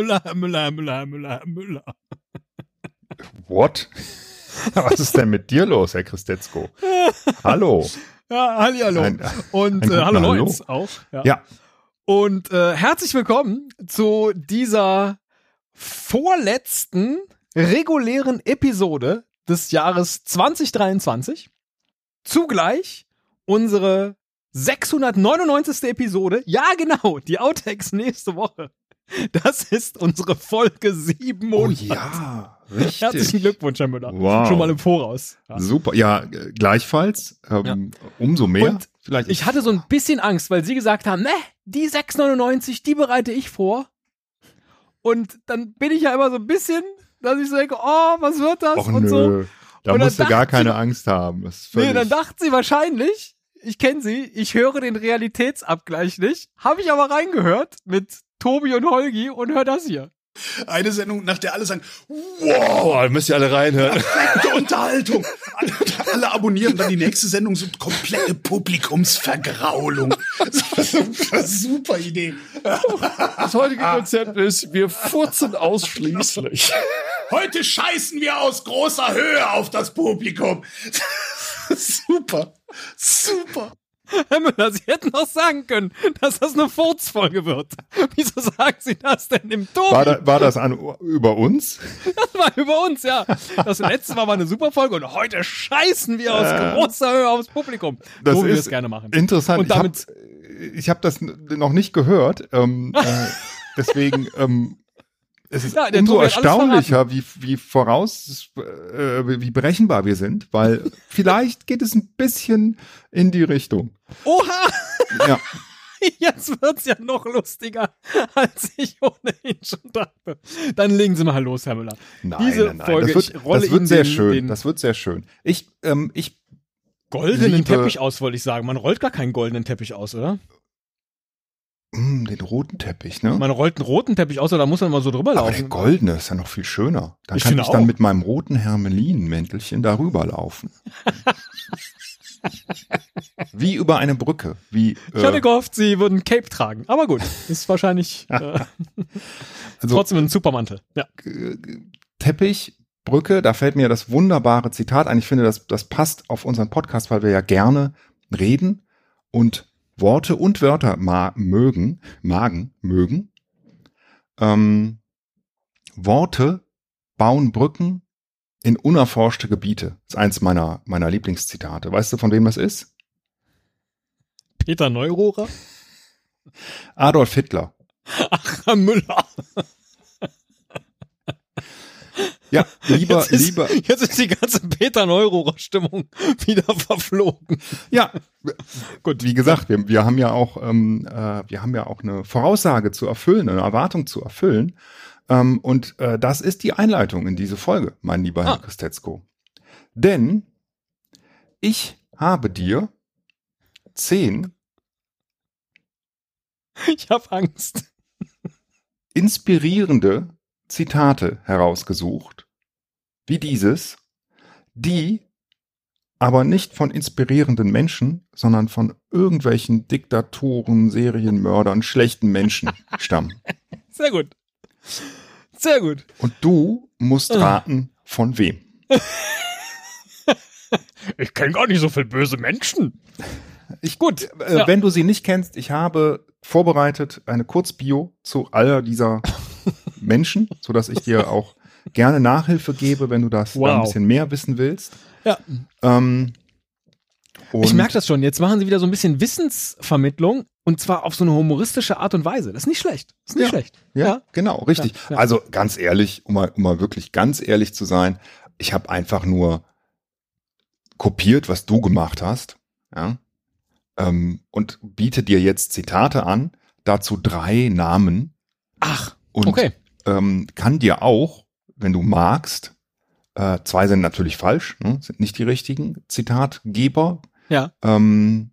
Müller, Herr Müller, Herr Müller, Herr Müller, Herr Müller. What? Was ist denn mit dir los, Herr Christetzko? Hallo. Ja, halli, hallo. Ein- Und ein äh, hallo Leute auch. Ja. Ja, Und äh, herzlich willkommen zu dieser vorletzten regulären Episode des Jahres 2023. Zugleich unsere 699. Episode. Ja, genau, die Outtakes nächste Woche. Das ist unsere Folge 700. oh ja, richtig. Herzlichen Glückwunsch, Herr Müller. Wow. Schon mal im Voraus. Ja. Super, ja, äh, gleichfalls. Ähm, Umso mehr. Und Vielleicht Ich hatte so ein bisschen Angst, weil sie gesagt haben, ne, die 6,99, die bereite ich vor. Und dann bin ich ja immer so ein bisschen, dass ich so denke, oh, was wird das? Och, und nö. so. Da Und musst du gar keine sie- Angst haben. Das Nee, dann dachte sie wahrscheinlich, ich kenne sie, ich höre den Realitätsabgleich nicht. Habe ich aber reingehört mit Tobi und Holgi und hör das hier. Eine Sendung, nach der alle sagen, wow, Boah, müsst ihr alle reinhören. perfekte Unterhaltung. Alle, alle abonnieren dann die nächste Sendung, so komplette Publikumsvergraulung. Super Idee. Das heutige Konzept ist, wir furzen ausschließlich. Heute scheißen wir aus großer Höhe auf das Publikum. Super. Super. Herr Müller, Sie hätten auch sagen können, dass das eine Furzfolge wird. Wieso sagen Sie das denn im Tobi? war, da, war das an, über uns? Das war über uns, ja. Das letzte Mal war eine super Folge und heute scheißen wir aus großer Höhe aufs Publikum. Das so wie wir es gerne machen. Interessant. Und damit, ich habe hab das noch nicht gehört. Ähm, äh, deswegen ähm, es ist Ja, umso erstaunlicher, wie, wie voraus, äh, wie berechenbar wir sind, weil vielleicht geht es ein bisschen in die Richtung. oha, Ja. jetzt wird's ja noch lustiger, als ich ohnehin schon dachte. Dann legen Sie mal los, Herr Müller. Nein, Diese nein, nein. Folge, das wird, ich rolle das wird sehr den- schön. den- das wird sehr schön. Ich, ähm, ich Goldenen Liebe- Teppich aus, wollte ich sagen. Man rollt gar keinen goldenen Teppich aus, oder? Mh, den roten Teppich, ne? Man rollt einen roten Teppich aus, oder da muss man mal so drüber Aber der laufen. goldene ist ja noch viel schöner. Dann Ich kann ich dann auch. mit meinem roten Hermelinmäntelchen darüber laufen. Wie über eine Brücke. Wie, Ich hatte äh, gehofft, Sie würden Cape tragen. Aber gut, ist wahrscheinlich äh, also trotzdem ein Supermantel. Ja. Teppich, Brücke, da fällt mir das wunderbare Zitat ein. Ich finde, das, das passt auf unseren Podcast, weil wir ja gerne reden und Worte und Wörter ma mögen, magen, mögen. Ähm, Worte bauen Brücken in unerforschte Gebiete. Das ist eins meiner, meiner Lieblingszitate. Weißt du, von wem das ist? Peter Neurohrer? Adolf Hitler. Ach, Herr Müller. Ja, lieber, Jetzt ist, lieber, jetzt ist die ganze Peter Neurohrer Stimmung wieder verflogen. Ja, gut, wie gesagt, wir, wir haben ja auch, ähm, äh, wir haben ja auch eine Voraussage zu erfüllen, eine Erwartung zu erfüllen. Ähm, und äh, das ist die Einleitung in diese Folge, mein lieber Herr Ah. Christetzko. Denn ich habe dir zehn Ich habe Angst. inspirierende Zitate herausgesucht, wie dieses, die aber nicht von inspirierenden Menschen, sondern von irgendwelchen Diktatoren, Serienmördern, schlechten Menschen stammen. Sehr gut. Sehr gut. Und du musst Ah. raten, von wem. Ich kenne gar nicht so viele böse Menschen. Ich, Gut, Äh, ja. Wenn du sie nicht kennst, ich habe vorbereitet eine Kurzbio zu aller dieser Menschen, so dass ich dir auch gerne Nachhilfe gebe, wenn du das da ein Wow. bisschen mehr wissen willst. Ja. Ähm, Ich merke das schon. Jetzt machen sie wieder so ein bisschen Wissensvermittlung und zwar auf so eine humoristische Art und Weise. Das ist nicht schlecht. Das ist nicht Ja. schlecht. Ja, genau, richtig. Ja, ja. Also ganz ehrlich, um mal, um mal wirklich ganz ehrlich zu sein, ich habe einfach nur kopiert, was du gemacht hast, ja, ähm, und biete dir jetzt Zitate an, dazu drei Namen Ach, und okay. Ähm, kann dir auch, wenn du magst, äh, zwei sind natürlich falsch, ne, sind nicht die richtigen Zitatgeber, Ja. ähm,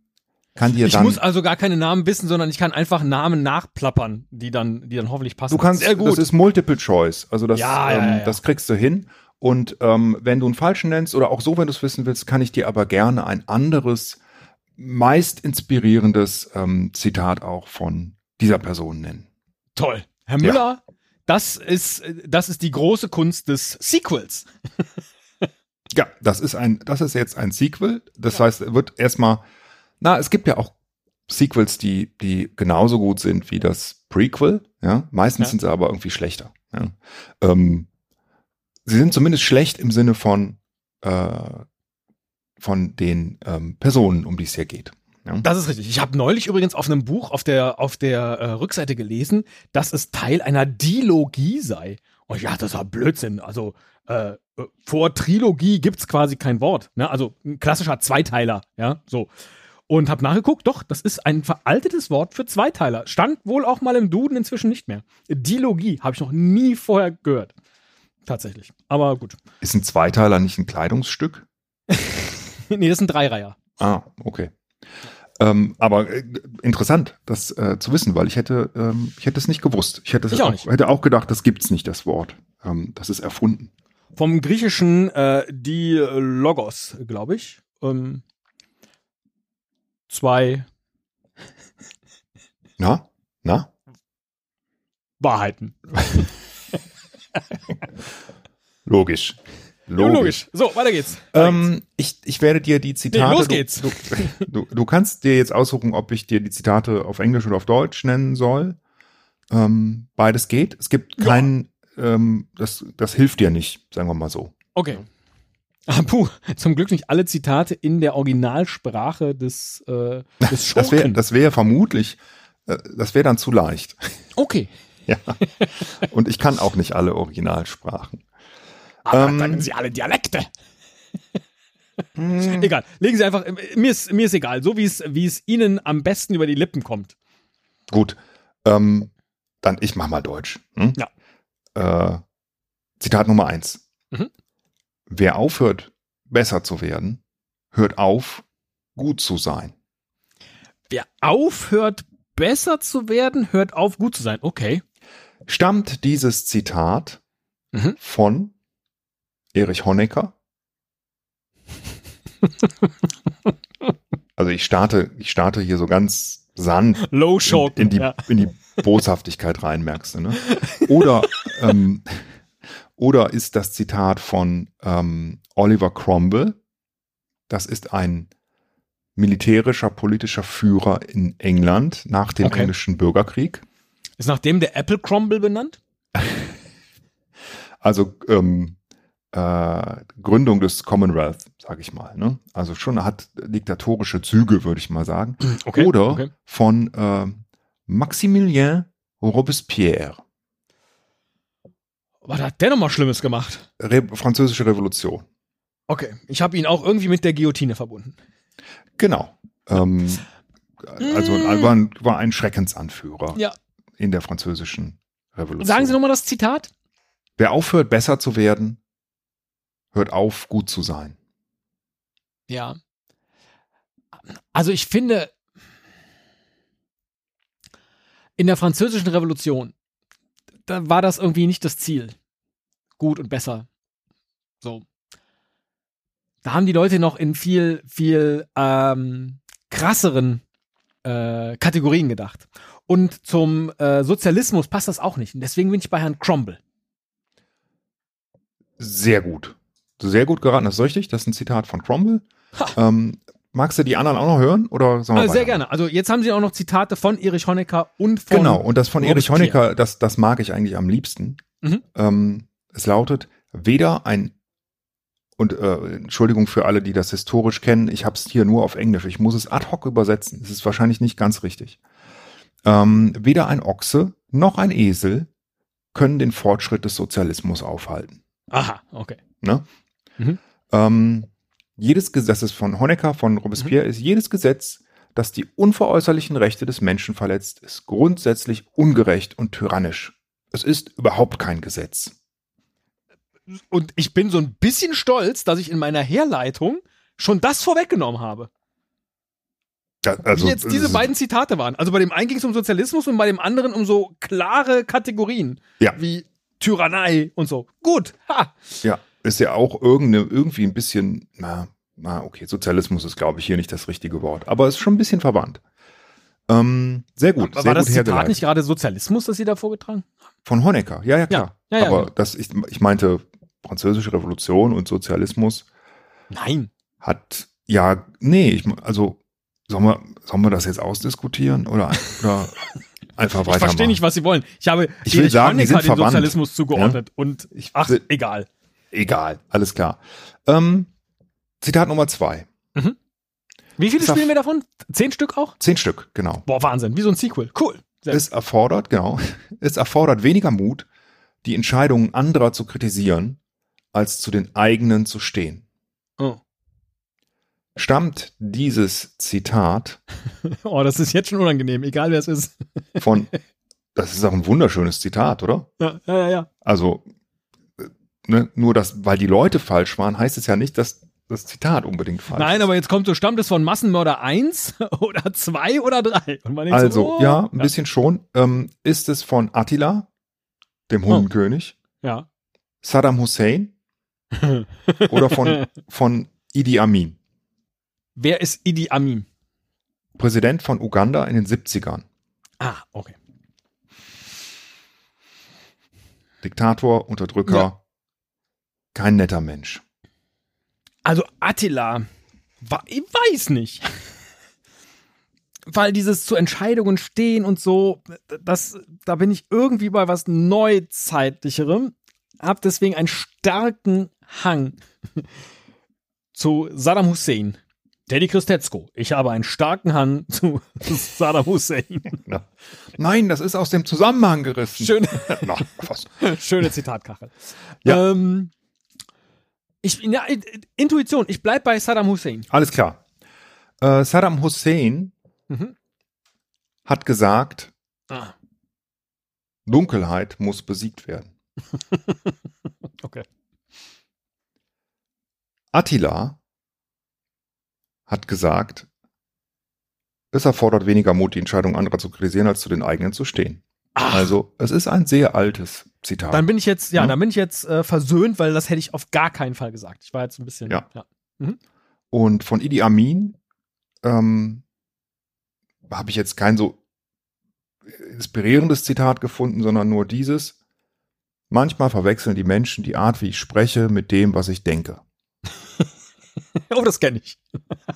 kann dir Ich dann muss also gar keine Namen wissen, sondern ich kann einfach Namen nachplappern, die dann, die dann hoffentlich passen. Du kannst, Sehr gut. das ist Multiple Choice, also das, Ja, ähm, ja, ja. das kriegst du hin. Und ähm, wenn du einen falschen nennst oder auch so, wenn du es wissen willst, kann ich dir aber gerne ein anderes, meist inspirierendes ähm, Zitat auch von dieser Person nennen. Toll. Herr Ja. Das ist, das ist die große Kunst des Sequels. Ja, das ist ein, das ist jetzt ein Sequel. Das heißt, er wird erstmal, na, es gibt ja auch Sequels, die, die genauso gut sind wie das Prequel. Ja, meistens Ja. sind sie aber irgendwie schlechter. Ja. Ähm, sie sind zumindest schlecht im Sinne von, äh, von den ähm, Personen, um die es hier geht. Ja. Das ist richtig. Ich habe neulich übrigens auf einem Buch auf der, auf der äh, Rückseite gelesen, dass es Teil einer Dilogie sei. Und ja, das war Blödsinn. Also äh, vor Trilogie gibt's quasi kein Wort. Ne? Also ein klassischer Zweiteiler, ja, so. Und habe nachgeguckt, doch, das ist ein veraltetes Wort für Zweiteiler. Stand wohl auch mal im Duden, inzwischen nicht mehr. Dilogie habe ich noch nie vorher gehört. Tatsächlich. Aber gut. Ist ein Zweiteiler nicht ein Kleidungsstück? nee, das ist ein Dreireiher. Ah, okay. Ähm, aber äh, interessant, das äh, zu wissen, weil ich hätte, ähm, ich hätte es nicht gewusst. Ich hätte, es Ich auch nicht. hätte auch gedacht, das gibt's nicht, das Wort. Ähm, das ist erfunden. Vom griechischen äh, die Logos, glaube ich. Ähm, zwei Na? Na? Wahrheiten. Logisch. Ja, logisch. So, weiter geht's. Ähm, ich, ich werde dir die Zitate. Nee, los du- geht's. Du, du, du kannst dir jetzt aussuchen, ob ich dir die Zitate auf Englisch oder auf Deutsch nennen soll. Ähm, beides geht. Es gibt Ja. keinen, ähm, das, das hilft dir nicht, sagen wir mal so. Okay. Ah, puh, zum Glück nicht alle Zitate in der Originalsprache des, äh, des Das wäre das wäre vermutlich, äh, das wäre dann zu leicht. okay. Ja. Und ich kann auch nicht alle Originalsprachen. Aber Ähm, dann sie alle Dialekte. egal. Legen Sie einfach, mir ist, mir ist egal, so wie es, wie es Ihnen am besten über die Lippen kommt. Gut. Ähm, dann ich mach mal Deutsch. Hm? Ja. Äh, Zitat Nummer eins. Mhm. Wer aufhört, besser zu werden, hört auf, gut zu sein. Wer aufhört, besser zu werden, hört auf, gut zu sein. Okay. Stammt dieses Zitat Mhm. von Erich Honecker? also ich starte, ich starte hier so ganz sanft Low in, in, die, ja. in die Boshaftigkeit rein, merkst du, ne? Oder, ähm, oder ist das Zitat von ähm, Oliver Cromwell? Das ist ein militärischer, politischer Führer in England nach dem Okay. englischen Bürgerkrieg. Ist nach dem der Apple Crumble benannt? Also ähm, äh, Gründung des Commonwealth, sage ich mal. Ne? Also schon hat diktatorische Züge, würde ich mal sagen. Okay. Oder okay. von äh, Maximilien Robespierre. Was hat der nochmal Schlimmes gemacht? Re Französische Revolution. Okay. Ich habe ihn auch irgendwie mit der Guillotine verbunden. Genau. Ähm, also Mm. war, ein, war ein Schreckensanführer Ja. in der französischen Revolution. Sagen Sie nochmal das Zitat? Wer aufhört, besser zu werden, hört auf, gut zu sein. Ja. Also ich finde, in der französischen Revolution, da war das irgendwie nicht das Ziel. Gut und besser. So. Da haben die Leute noch in viel, viel ähm, krasseren äh, Kategorien gedacht. Und zum äh, Sozialismus passt das auch nicht. Und deswegen bin ich bei Herrn Cromwell. Sehr gut. Sehr gut geraten, das ist richtig. Das ist ein Zitat von Cromwell. Ähm, magst du die anderen auch noch hören? Oder sollen wir Äh, sehr gerne. Also jetzt haben Sie auch noch Zitate von Erich Honecker und von Genau, und das von Erich Robespierre. Honecker, das, das mag ich eigentlich am liebsten. Mhm. Ähm, es lautet, weder ein, und äh, Entschuldigung für alle, die das historisch kennen, ich habe es hier nur auf Englisch, ich muss es ad hoc übersetzen, es ist wahrscheinlich nicht ganz richtig. Ähm, weder ein Ochse noch ein Esel können den Fortschritt des Sozialismus aufhalten. Aha, okay. Ne? Mhm. Ähm, jedes Gesetz, das ist von Honecker, von Robespierre, Mhm. ist jedes Gesetz, das die unveräußerlichen Rechte des Menschen verletzt, ist grundsätzlich ungerecht und tyrannisch. Es ist überhaupt kein Gesetz. Und ich bin so ein bisschen stolz, dass ich in meiner Herleitung schon das vorweggenommen habe. Da, also, wie jetzt diese beiden Zitate waren. Also bei dem einen ging es um Sozialismus und bei dem anderen um so klare Kategorien. Ja. Wie Tyrannei und so. Gut. Ha. Ja, ist ja auch irgende, irgendwie ein bisschen, na, na, okay, Sozialismus ist, glaube ich, hier nicht das richtige Wort, aber ist schon ein bisschen verwandt. Ähm, sehr gut, War sehr das gut Zitat hergeleitet. nicht gerade Sozialismus, das Sie da vorgetragen? Von Honecker, ja, ja, klar. Ja, ja, ja, Aber genau. das, ich, ich meinte, französische Revolution und Sozialismus Nein. hat, ja, nee, ich, also, sollen wir, sollen wir das jetzt ausdiskutieren oder, oder einfach weitermachen? Ich verstehe nicht, was Sie wollen. Ich habe Ich will sagen, Honecker sind den verwandt. Sozialismus zugeordnet und Ich ach, will- egal. Egal, alles klar. Ähm, Zitat Nummer zwei. Wie viele spielen wir davon? Zehn Stück auch? Zehn Stück, genau. Boah, Wahnsinn. Wie so ein Sequel. Cool. Sehr Es erfordert, genau, es erfordert weniger Mut, die Entscheidungen anderer zu kritisieren, als zu den eigenen zu stehen. Oh. Stammt dieses Zitat oh, das ist jetzt schon unangenehm, egal wer es ist. von, das ist auch ein wunderschönes Zitat, oder? Ja, ja, ja, ja. Also, ne, nur das, weil die Leute falsch waren, heißt es ja nicht, dass das Zitat unbedingt falsch Nein, ist. aber jetzt kommt so, stammt es von Massenmörder 1 oder 2 oder 3? Und man denkt Also, so, oh, ja, ein bisschen schon. Ähm, ist es von Attila, dem Oh. Hundenkönig, Ja. Saddam Hussein oder von, von Idi Amin, Wer ist Idi Amin? Präsident von Uganda in den 70ern? Ah, okay. Diktator, Unterdrücker, Ja. Kein netter Mensch. Also Attila, ich weiß nicht. Weil dieses zu Entscheidungen stehen und so, das, da bin ich irgendwie bei was Neuzeitlicherem. Hab deswegen einen starken Hang zu Saddam Hussein. Teddy Christetzko. Ich habe einen starken Hang zu Saddam Hussein. Nein, das ist aus dem Zusammenhang gerissen. Schön, Na, schöne Zitatkachel. Ja. Ähm, ich, ja, Intuition, ich bleib bei Saddam Hussein. Alles klar. Äh, Saddam Hussein Mhm. hat gesagt, Ah, Dunkelheit muss besiegt werden. okay. Attila hat gesagt, es erfordert weniger Mut, die Entscheidung anderer zu kritisieren, als zu den eigenen zu stehen. Ach. Also, es ist ein sehr altes Zitat. Dann bin ich jetzt, ja, Ja. dann bin ich jetzt äh, versöhnt, weil das hätte ich auf gar keinen Fall gesagt. Ich war jetzt ein bisschen, Ja. ja. Und von Idi Amin ähm, habe ich jetzt kein so inspirierendes Zitat gefunden, sondern nur dieses. Manchmal verwechseln die Menschen die Art, wie ich spreche, mit dem, was ich denke. Oh, das kenne ich.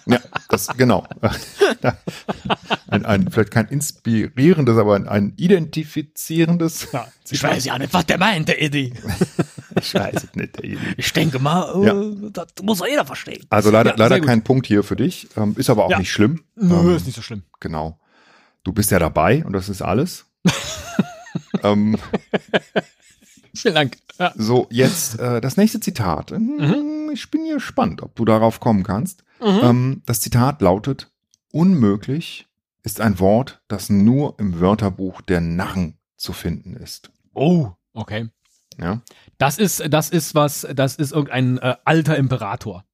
Ja, das genau. ein, ein, vielleicht kein inspirierendes, aber ein, ein identifizierendes. Ja. Ich weiß ja nicht, was der meint, der Eddie. Ich weiß es nicht. der Idi. Ich denke mal, äh, das muss jeder verstehen. Also leider, Ja, leider gut. kein Punkt hier für dich. Ähm, ist aber auch Ja. nicht schlimm. Nö, ähm, ist nicht so schlimm. Genau. Du bist ja dabei und das ist alles. ähm, Vielen Dank. Ja. so, jetzt äh, das nächste Zitat. Hm, Ich bin gespannt, ob du darauf kommen kannst. Mhm. Ähm, das Zitat lautet, unmöglich ist ein Wort, das nur im Wörterbuch der Narren zu finden ist. Oh, okay. Ja? Das ist, das ist was, das ist irgendein äh, alter Imperator.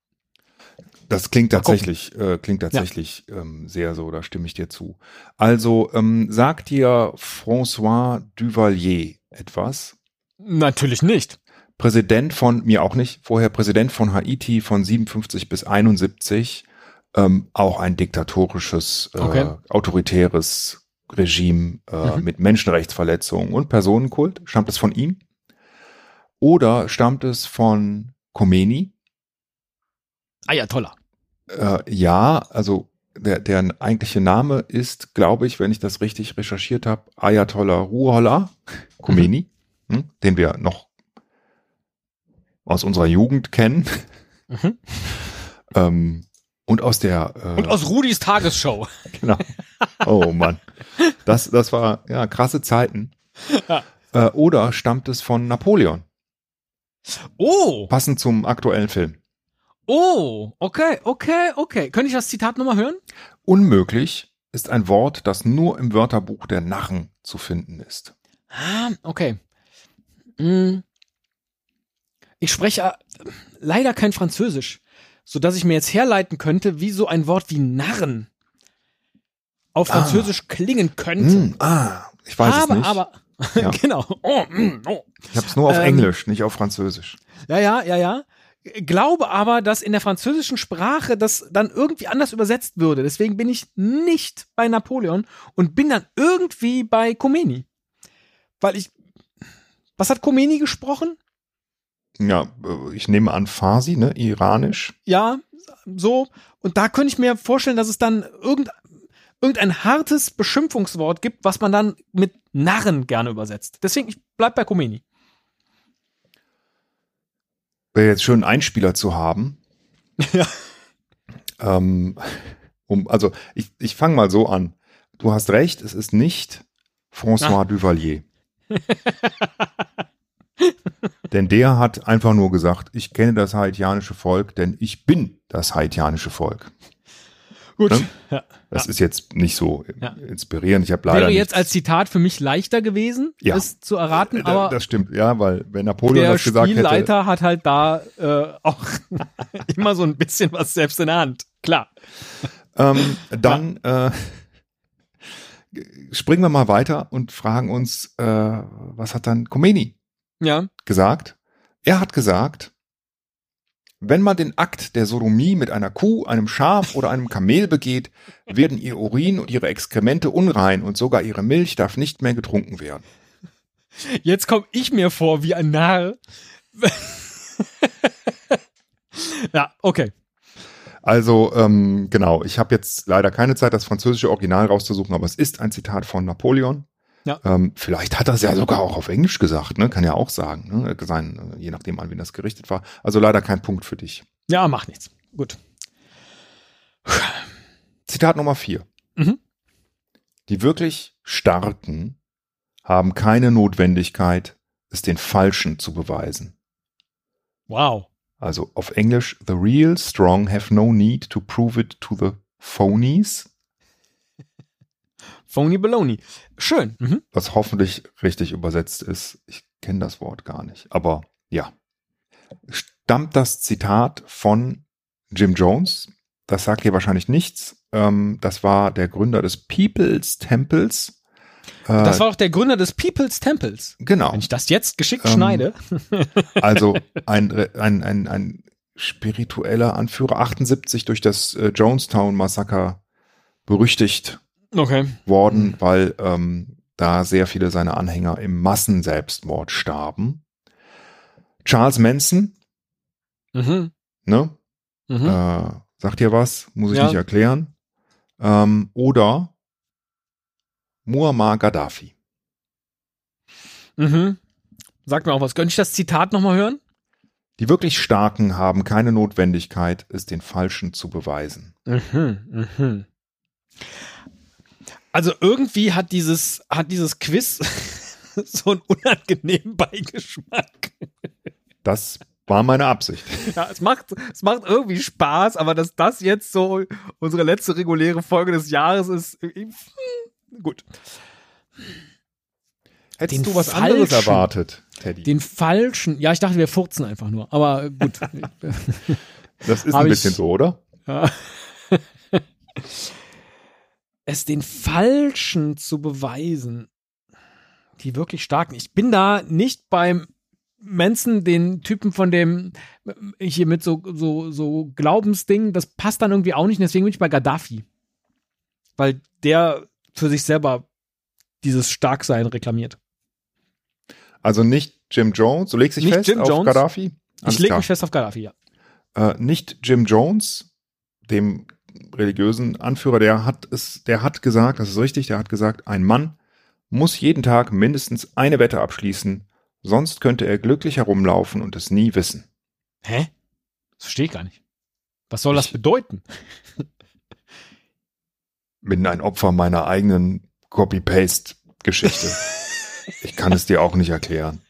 Das klingt tatsächlich, äh, klingt tatsächlich ähm, sehr so, da stimme ich dir zu. Also, ähm, sagt dir François Duvalier etwas? Natürlich nicht. Präsident von, mir auch nicht, vorher Präsident von Haiti von 57 bis 71, ähm, auch ein diktatorisches, äh, Okay. autoritäres Regime äh, Mhm. mit Menschenrechtsverletzungen und Personenkult. Stammt es von ihm? Oder stammt es von Khomeini? Ayatollah. Äh, ja, also der, der eigentliche Name ist, glaube ich, wenn ich das richtig recherchiert habe, Ayatollah Ruhollah Khomeini, hm, den wir noch aus unserer Jugend kennen. Mhm. Ähm, und aus der äh, Und aus Rudis Tagesshow. genau. Oh Mann. Das, das war ja krasse Zeiten. Ja. Äh, oder stammt es von Napoleon, Oh, passend zum aktuellen Film. oh, okay, okay, okay. Könnte ich das Zitat nochmal hören? Unmöglich ist ein Wort, das nur im Wörterbuch der Narren zu finden ist. Ah, okay. Hm. Ich spreche äh, leider kein Französisch, so dass ich mir jetzt herleiten könnte, wie so ein Wort wie Narren auf Ah. Französisch klingen könnte. Hm, ah, ich weiß aber, es nicht. aber, Ja. genau. Oh, mm, oh. ich habe es nur auf Ähm, Englisch, nicht auf Französisch. Ja, ja, ja, ja. glaube aber, dass in der französischen Sprache das dann irgendwie anders übersetzt würde. Deswegen bin ich nicht bei Napoleon und bin dann irgendwie bei Khomeini. Weil ich. Was hat Khomeini gesprochen? Ja, äh, ich nehme an Farsi, ne? Iranisch. Ja, so. Und da könnte ich mir vorstellen, dass es dann irgendein, irgendein hartes Beschimpfungswort gibt, was man dann mit Narren gerne übersetzt. Deswegen, ich bleib bei Khomeini. Wäre jetzt schön, einen Einspieler zu haben. Ja. Ähm, um, also, ich, ich fange mal so an. Du hast recht, es ist nicht François Duvalier. denn der hat einfach nur gesagt, ich kenne das haitianische Volk, denn ich bin das haitianische Volk. Gut. Ne? Ja. Das ist jetzt nicht so Ja. inspirierend. Ich habe leider Wäre jetzt nichts- als Zitat für mich leichter gewesen, Ja. es zu erraten, Äh, aber das stimmt, ja, weil wenn Napoleon der das gesagt hätte, Spielleiter hat halt da äh, auch immer so ein bisschen was selbst in der Hand. Klar. ähm, dann äh, springen wir mal weiter und fragen uns, äh, was hat dann Khomeini Ja. gesagt? Er hat gesagt, wenn man den Akt der Sodomie mit einer Kuh, einem Schaf oder einem Kamel begeht, werden ihr Urin und ihre Exkremente unrein und sogar ihre Milch darf nicht mehr getrunken werden. Jetzt komme ich mir vor wie ein Narr. ja, okay. Also ähm, genau, ich habe jetzt leider keine Zeit, das französische Original rauszusuchen, aber es ist ein Zitat von Napoleon. Ja. Ähm, vielleicht hat er es ja sogar auch auf Englisch gesagt, ne? Kann ja auch sagen, ne? Sein, äh, je nachdem, an wen das gerichtet war. Also leider kein Punkt für dich. Ja, macht nichts. Gut. Zitat Nummer vier. Mhm. Die wirklich Starken haben keine Notwendigkeit, es den Falschen zu beweisen. Wow. Also auf Englisch, the real strong have no need to prove it to the phonies, Phony Baloney. Schön. Mhm. was hoffentlich richtig übersetzt ist. Ich kenne das Wort gar nicht, aber ja. Stammt das Zitat von Jim Jones? Das sagt ihr wahrscheinlich nichts. Ähm, das war der Gründer des People's Temples. Äh, Das war auch der Gründer des People's Temples. genau. Wenn ich das jetzt geschickt Ähm, schneide. Also ein, ein, ein, ein spiritueller Anführer, 78 durch das äh, Jonestown-Massaker berüchtigt Okay. worden, weil ähm, da sehr viele seiner Anhänger im Massenselbstmord starben. Charles Manson, Mhm. ne? Mhm. Äh, sagt ihr was? Muss ich Ja. nicht erklären. Ähm, oder Muammar Gaddafi. Mhm. Sag mir auch was. Könnte ich das Zitat nochmal hören? Die wirklich Starken haben keine Notwendigkeit, es den Falschen zu beweisen. Mhm, mhm. Also irgendwie hat dieses, hat dieses Quiz so einen unangenehmen Beigeschmack. Das war meine Absicht. Ja, es macht, es macht irgendwie Spaß, aber dass das jetzt so unsere letzte reguläre Folge des Jahres ist, gut. Hättest Den du was anderes Falschen. erwartet, Teddy? Den falschen, ja, ich dachte, wir furzen einfach nur, aber gut. das ist hab ein ich- bisschen so, oder? Ja. es den Falschen zu beweisen. Die wirklich starken. Ich bin da nicht beim Manson, den Typen von dem hier mit so, so, so Glaubensding, das passt dann irgendwie auch nicht. Deswegen bin ich bei Gaddafi. Weil der für sich selber dieses Starksein reklamiert. Also nicht Jim Jones, du legst dich Nicht fest Jim auf Jones. Gaddafi? Alles ich lege mich fest auf Gaddafi, ja. Äh, nicht Jim Jones, dem religiösen Anführer, der hat es, der hat gesagt, das ist richtig, der hat gesagt, ein Mann muss jeden Tag mindestens eine Wette abschließen, sonst könnte er glücklich herumlaufen und es nie wissen. Hä? Das verstehe ich gar nicht. Was soll das Ich- bedeuten? Bin ein Opfer meiner eigenen Copy-Paste-Geschichte. ich kann es dir auch nicht erklären.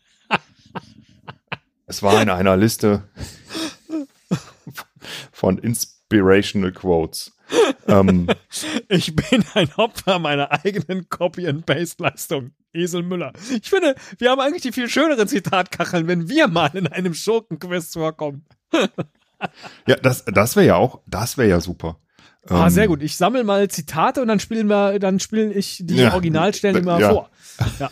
Es war in einer Liste von Inspirational Quotes. Ähm, Ich bin ein Opfer meiner eigenen Copy-and-Paste-Leistung. Esel Müller. Ich finde, wir haben eigentlich die viel schöneren Zitatkacheln, wenn wir mal in einem Schurkenquiz vorkommen. ja, das, das wäre ja auch, das wäre ja super. Ah, Ähm, sehr gut. Ich sammle mal Zitate und dann spielen wir, dann spiele ich die Ja. Originalstellen immer Ja. vor. Ja.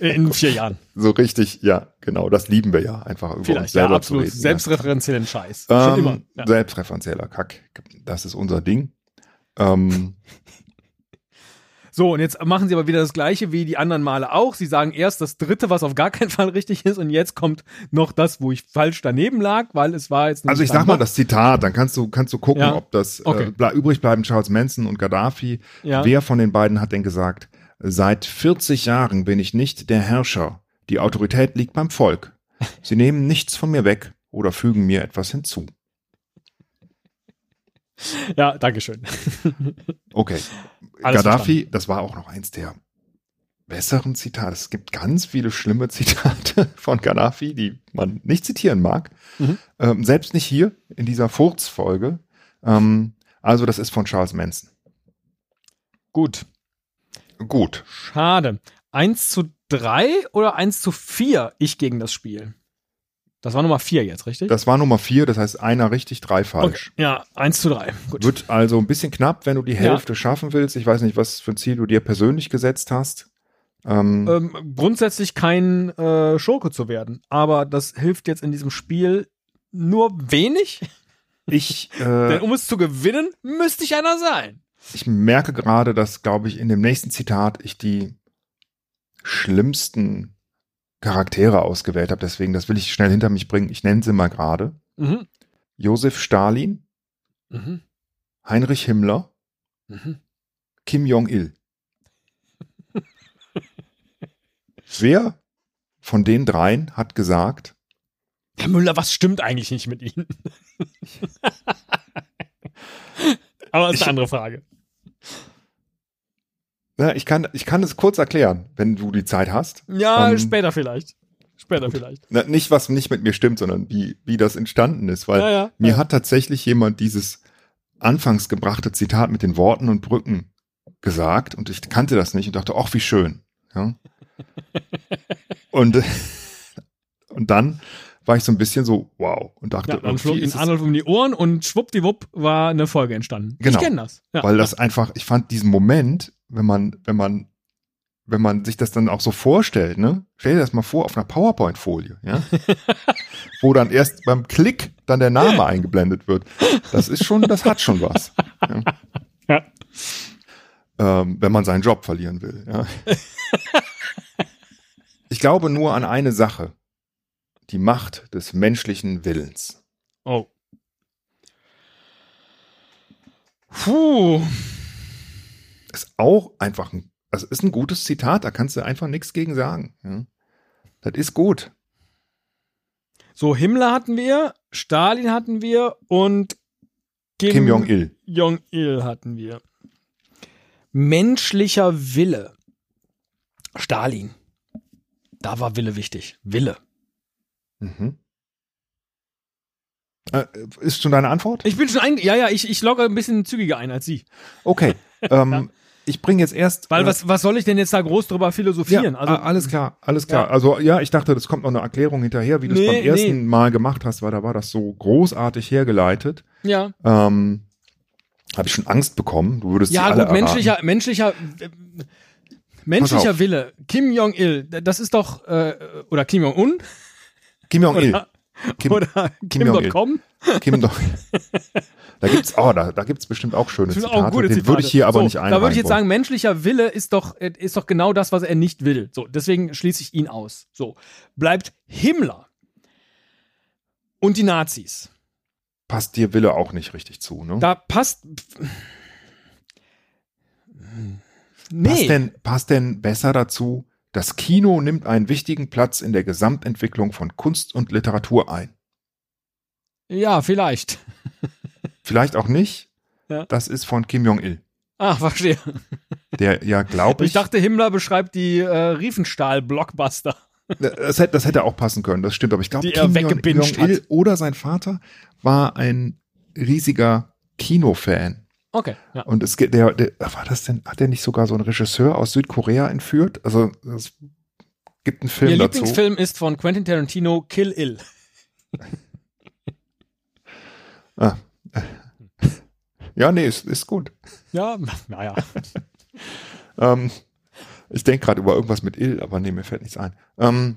In vier Jahren. So richtig, ja, genau, das lieben wir ja, einfach über uns Vielleicht. Ja, selber absolut. zu reden. Selbstreferenziellen Scheiß. ja. Schon ähm, immer. Ja. Selbstreferenzieller Kack, das ist unser Ding. Ähm, So, und jetzt machen sie aber wieder das Gleiche wie die anderen Male auch. Sie sagen erst das dritte, was auf gar keinen Fall richtig ist, und jetzt kommt noch das, wo ich falsch daneben lag, weil es war jetzt also ich sag mal das Zitat, dann kannst du, kannst du gucken, Ja. ob das Okay. äh, übrig bleiben Charles Manson und Gaddafi. Ja. Wer von den beiden hat denn gesagt, seit 40 Jahren bin ich nicht der Herrscher. Die Autorität liegt beim Volk. Sie nehmen nichts von mir weg oder fügen mir etwas hinzu. Ja, Dankeschön. Okay. Alles Gaddafi, das war auch noch eins der besseren Zitate. Es gibt ganz viele schlimme Zitate von Gaddafi, die man nicht zitieren mag. Mhm. Ähm, selbst nicht hier in dieser Furzfolge. Ähm, also das ist von Charles Manson. Gut. Gut. Schade. 1 zu 3 oder 1 zu 4 ich gegen das Spiel? Das war Nummer 4 jetzt, richtig? Das war Nummer vier, das heißt einer richtig, drei falsch. Okay. Ja, 1 zu 3. Gut. Wird also ein bisschen knapp, wenn du die Hälfte schaffen willst. Ich weiß nicht, was für ein Ziel du dir persönlich gesetzt hast. Ähm, Ähm, grundsätzlich kein äh, Schurke zu werden, aber das hilft jetzt in diesem Spiel nur wenig, ich, denn äh, um es zu gewinnen, müsste ich einer sein. ich merke gerade, dass, glaube ich, in dem nächsten Zitat ich die schlimmsten Charaktere ausgewählt habe. Deswegen, das will ich schnell hinter mich bringen. Ich nenne sie mal gerade. Mhm. Josef Stalin, Mhm. Heinrich Himmler, Mhm. Kim Jong-il. Wer von den dreien hat gesagt, Herr Müller, was stimmt eigentlich nicht mit Ihnen? aber das ist Ich- eine andere Frage. Na, ich kann, ich kann es kurz erklären, wenn du die Zeit hast. Ja, Ähm, später vielleicht. Später vielleicht. Na, nicht, was nicht mit mir stimmt, sondern wie, wie das entstanden ist, weil Ja, ja. mir ja. hat tatsächlich jemand dieses anfangs gebrachte Zitat mit den Worten und Brücken gesagt und ich kannte das nicht und dachte, ach, wie schön. Ja. und, und dann war ich so ein bisschen so, wow, und dachte, Ja, dann flog ihn Arnold um die Ohren und schwuppdiwupp war eine Folge entstanden. Genau. Ich kenne das. Ja. weil das einfach, ich fand diesen Moment, wenn man, wenn man, wenn man sich das dann auch so vorstellt, ne? Stell dir das mal vor auf einer PowerPoint-Folie, ja? Wo dann erst beim Klick dann der Name eingeblendet wird. Das ist schon, das hat schon was. Ja? Ja. Ähm, wenn man seinen Job verlieren will, ja. Ich glaube nur an eine Sache. Die Macht des menschlichen Willens. Oh. Puh. Ist auch einfach ein, also ist ein gutes Zitat, da kannst du einfach nichts gegen sagen. Ja? Das ist gut. So, Himmler hatten wir, Stalin hatten wir und Kim, Kim Jong-il. Jong-il hatten wir. Menschlicher Wille. Stalin. Da war Wille wichtig. Wille. Mhm. Äh, ist schon deine Antwort? Ich bin schon ein, ja, ja, ich, ich logge ein bisschen zügiger ein als Sie. Okay. Ähm, Ich bringe jetzt erst. Weil äh, was, was soll ich denn jetzt da groß drüber philosophieren? Ja, also, alles klar, alles klar. Ja. Also ja, ich dachte, das kommt noch eine Erklärung hinterher, wie du es Nee, beim ersten nee. Mal gemacht hast, weil da war das so großartig hergeleitet. ja. Ähm, Habe ich schon Angst bekommen. Du würdest Ja, alle gut, menschlicher, erraten. menschlicher, äh, menschlicher. Wille. Kim Jong-il, das ist doch, äh, oder Kim Jong-un? Kim Jong-il. Kim, oder Kim. Kim.com? Kim doch. da gibt's, oh, da, da gibt's bestimmt auch schöne Zitate. auch gute Den Zitate. würde ich hier aber so, nicht einreihen Da würde ich jetzt sagen, menschlicher Wille ist doch, ist doch genau das, was er nicht will. So, deswegen schließe ich ihn aus. So, bleibt Himmler und die Nazis. Passt dir Wille auch nicht richtig zu, ne? Da passt. Nee. Passt, denn, passt denn besser dazu, das Kino nimmt einen wichtigen Platz in der Gesamtentwicklung von Kunst und Literatur ein. Ja, vielleicht. Vielleicht auch nicht. Ja. Das ist von Kim Jong-il. Ah, verstehe. Der ja, glaube ich, Ich dachte, Himmler beschreibt die äh, Riefenstahl-Blockbuster. das, hätte, das hätte auch passen können, das stimmt. Aber ich glaube, er Kim Jong-il oder sein Vater war ein riesiger Kinofan. Okay, ja. Und es geht, der, der, war das denn, hat der nicht sogar so einen Regisseur aus Südkorea entführt? Also, es gibt einen Film Ihr dazu. Lieblingsfilm ist von Quentin Tarantino, Kill Ill. Ah. Ja, nee, ist, ist gut. Ja, naja. Ähm, Ich denke gerade über irgendwas mit Ill, aber nee, mir fällt nichts ein. Ähm,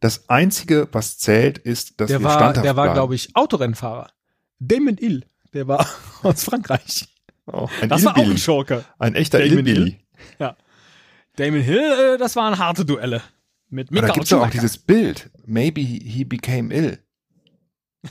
das Einzige, was zählt, ist, dass Der wir war, standhaft der war, glaube ich, Autorennfahrer. Damon Hill, der war aus Frankreich. Oh, ein Das war auch ein. Schurke. Ein echter Damon Illbilly. Damon Hill, äh, das waren harte Duelle. Mit Mika da und gibt's ja auch dieses Bild. Maybe he became ill.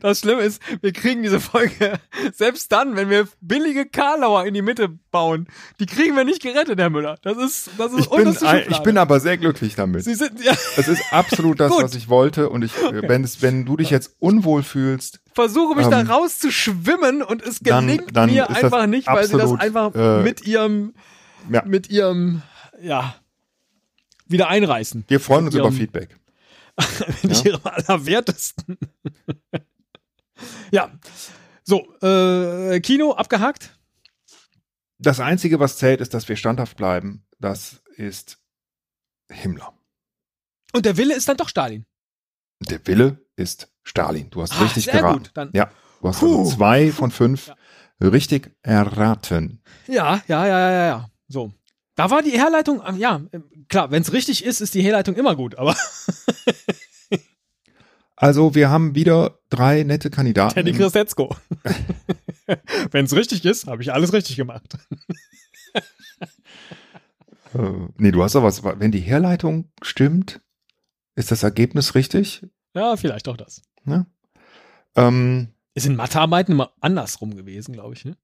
Das Schlimme ist, wir kriegen diese Folge selbst dann, wenn wir billige Karlauer in die Mitte bauen. Die kriegen wir nicht gerettet, Herr Müller. Das ist, das ist Ich bin, ich bin aber sehr glücklich damit. Sie sind, ja, Es ist absolut das, Gut. was ich wollte. Und ich, wenn, es, wenn du dich jetzt unwohl fühlst, versuche mich Ähm, da rauszuschwimmen und es dann- gelingt dann mir ist das einfach nicht, weil sie das absolut, einfach äh, mit ihrem, ja, mit ihrem, ja, wieder einreißen. wir freuen uns über Feedback. Mit ihrem allerwertesten. Ja. So, äh, Kino abgehakt. Das Einzige, was zählt, ist, dass wir standhaft bleiben. Das ist Himmler. Und der Wille ist dann doch Stalin. Der Wille ist Stalin. Du hast Ah, richtig sehr geraten. gut. Dann, Ja, du hast Puh. also zwei von fünf richtig erraten. Ja, ja, ja, ja, ja. So. Da war die Herleitung, ähm, ja, klar, wenn es richtig ist, ist die Herleitung immer gut, aber Also wir haben wieder drei nette Kandidaten. Teddy Christetzko. wenn es richtig ist, habe ich alles richtig gemacht. Äh, nee, du hast aber was. Wenn die Herleitung stimmt, ist das Ergebnis richtig? Ja, vielleicht auch das. Ne? Ähm, Ist in Mathearbeiten immer andersrum gewesen, glaube ich. Ne?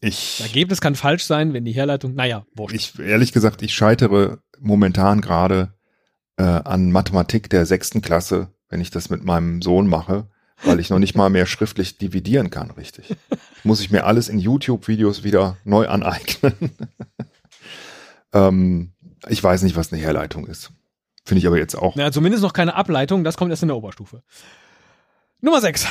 Das ich, Ergebnis kann falsch sein, wenn die Herleitung, naja, wurscht. ich, ehrlich gesagt, ich scheitere momentan gerade äh, an Mathematik der sechsten Klasse, wenn ich das mit meinem Sohn mache, weil ich noch nicht mal mehr schriftlich dividieren kann, richtig. Muss ich mir alles in YouTube-Videos wieder neu aneignen. ähm, ich weiß nicht, was eine Herleitung ist. Finde ich aber jetzt auch. Ja, zumindest noch keine Ableitung, das kommt erst in der Oberstufe. Nummer 6.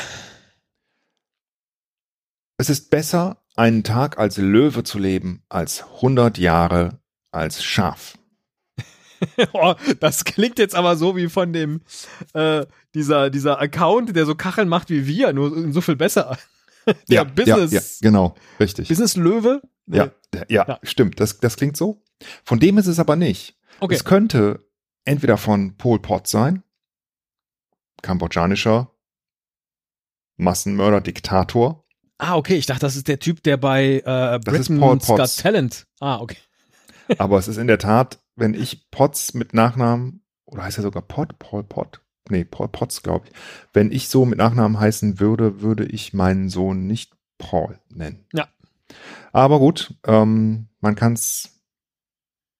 Es ist besser, einen Tag als Löwe zu leben, als 100 Jahre als Schaf. oh, das klingt jetzt aber so wie von dem, äh, dieser, dieser Account, der so Kacheln macht wie wir, nur so viel besser. Der Business, ja, ja, genau, richtig. Business Löwe? Nee. ja, ja, Ja. stimmt. Das, das klingt so. Von dem ist es aber nicht. Okay. Es könnte entweder von Pol Pot sein, kambodschanischer Massenmörder, Diktator. Ah, okay, ich dachte, das ist der Typ, der bei äh, Britain's Got. Talent. Ah, okay. aber es ist in der Tat, wenn ich Potts mit Nachnamen, oder heißt er sogar Pot, Paul Pot? Nee, Paul Potts, glaube ich. Wenn ich so mit Nachnamen heißen würde, würde ich meinen Sohn nicht Paul nennen. Ja. Aber gut, ähm, man kann es,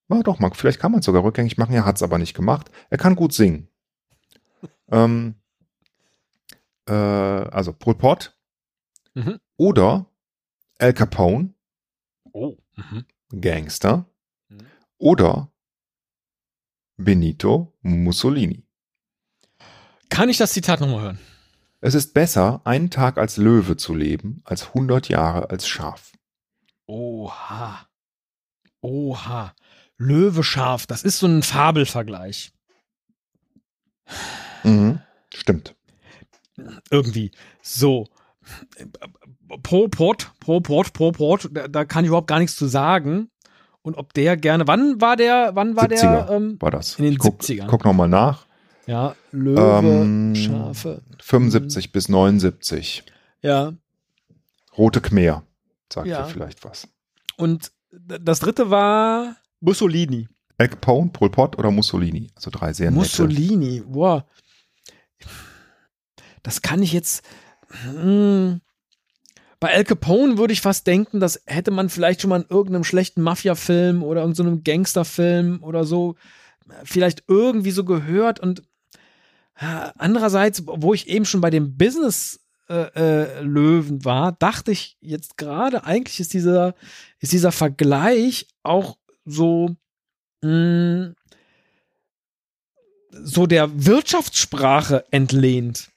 na doch, man, vielleicht kann man es sogar rückgängig machen. Er hat es aber nicht gemacht. Er kann gut singen. ähm, äh, also Pol Pot Mhm. oder Al Capone, Oh. Mhm. Gangster, Mhm. oder Benito Mussolini. Kann ich das Zitat nochmal hören? Es ist besser, einen Tag als Löwe zu leben, als 100 Jahre als Schaf. Oha. Oha. Löwe scharf, das ist so ein Fabelvergleich. Mhm. Stimmt. Irgendwie. So. Pro Port, pro Port, pro Port, da, da kann ich überhaupt gar nichts zu sagen. Und ob der gerne, wann war der, wann war 70er der, ähm, war das. in den ich guck, 70ern. Guck nochmal nach. ja, Löwe, Ähm, Schafe. 75 bis 79. Ja. Rote Khmer. Sagt Ja. dir vielleicht was. Und das dritte war Mussolini. Al Capone, Pol Pot oder Mussolini? Also drei sehr nette. Mussolini, wow. Das kann ich jetzt. Hm. Bei Al Capone würde ich fast denken, das hätte man vielleicht schon mal in irgendeinem schlechten Mafia-Film oder irgendeinem Gangsterfilm oder so vielleicht irgendwie so gehört. Und äh, andererseits, wo ich eben schon bei dem Business äh, äh, Löwen war, dachte ich jetzt gerade, eigentlich ist dieser, ist dieser Vergleich auch so, mh, so der Wirtschaftssprache entlehnt.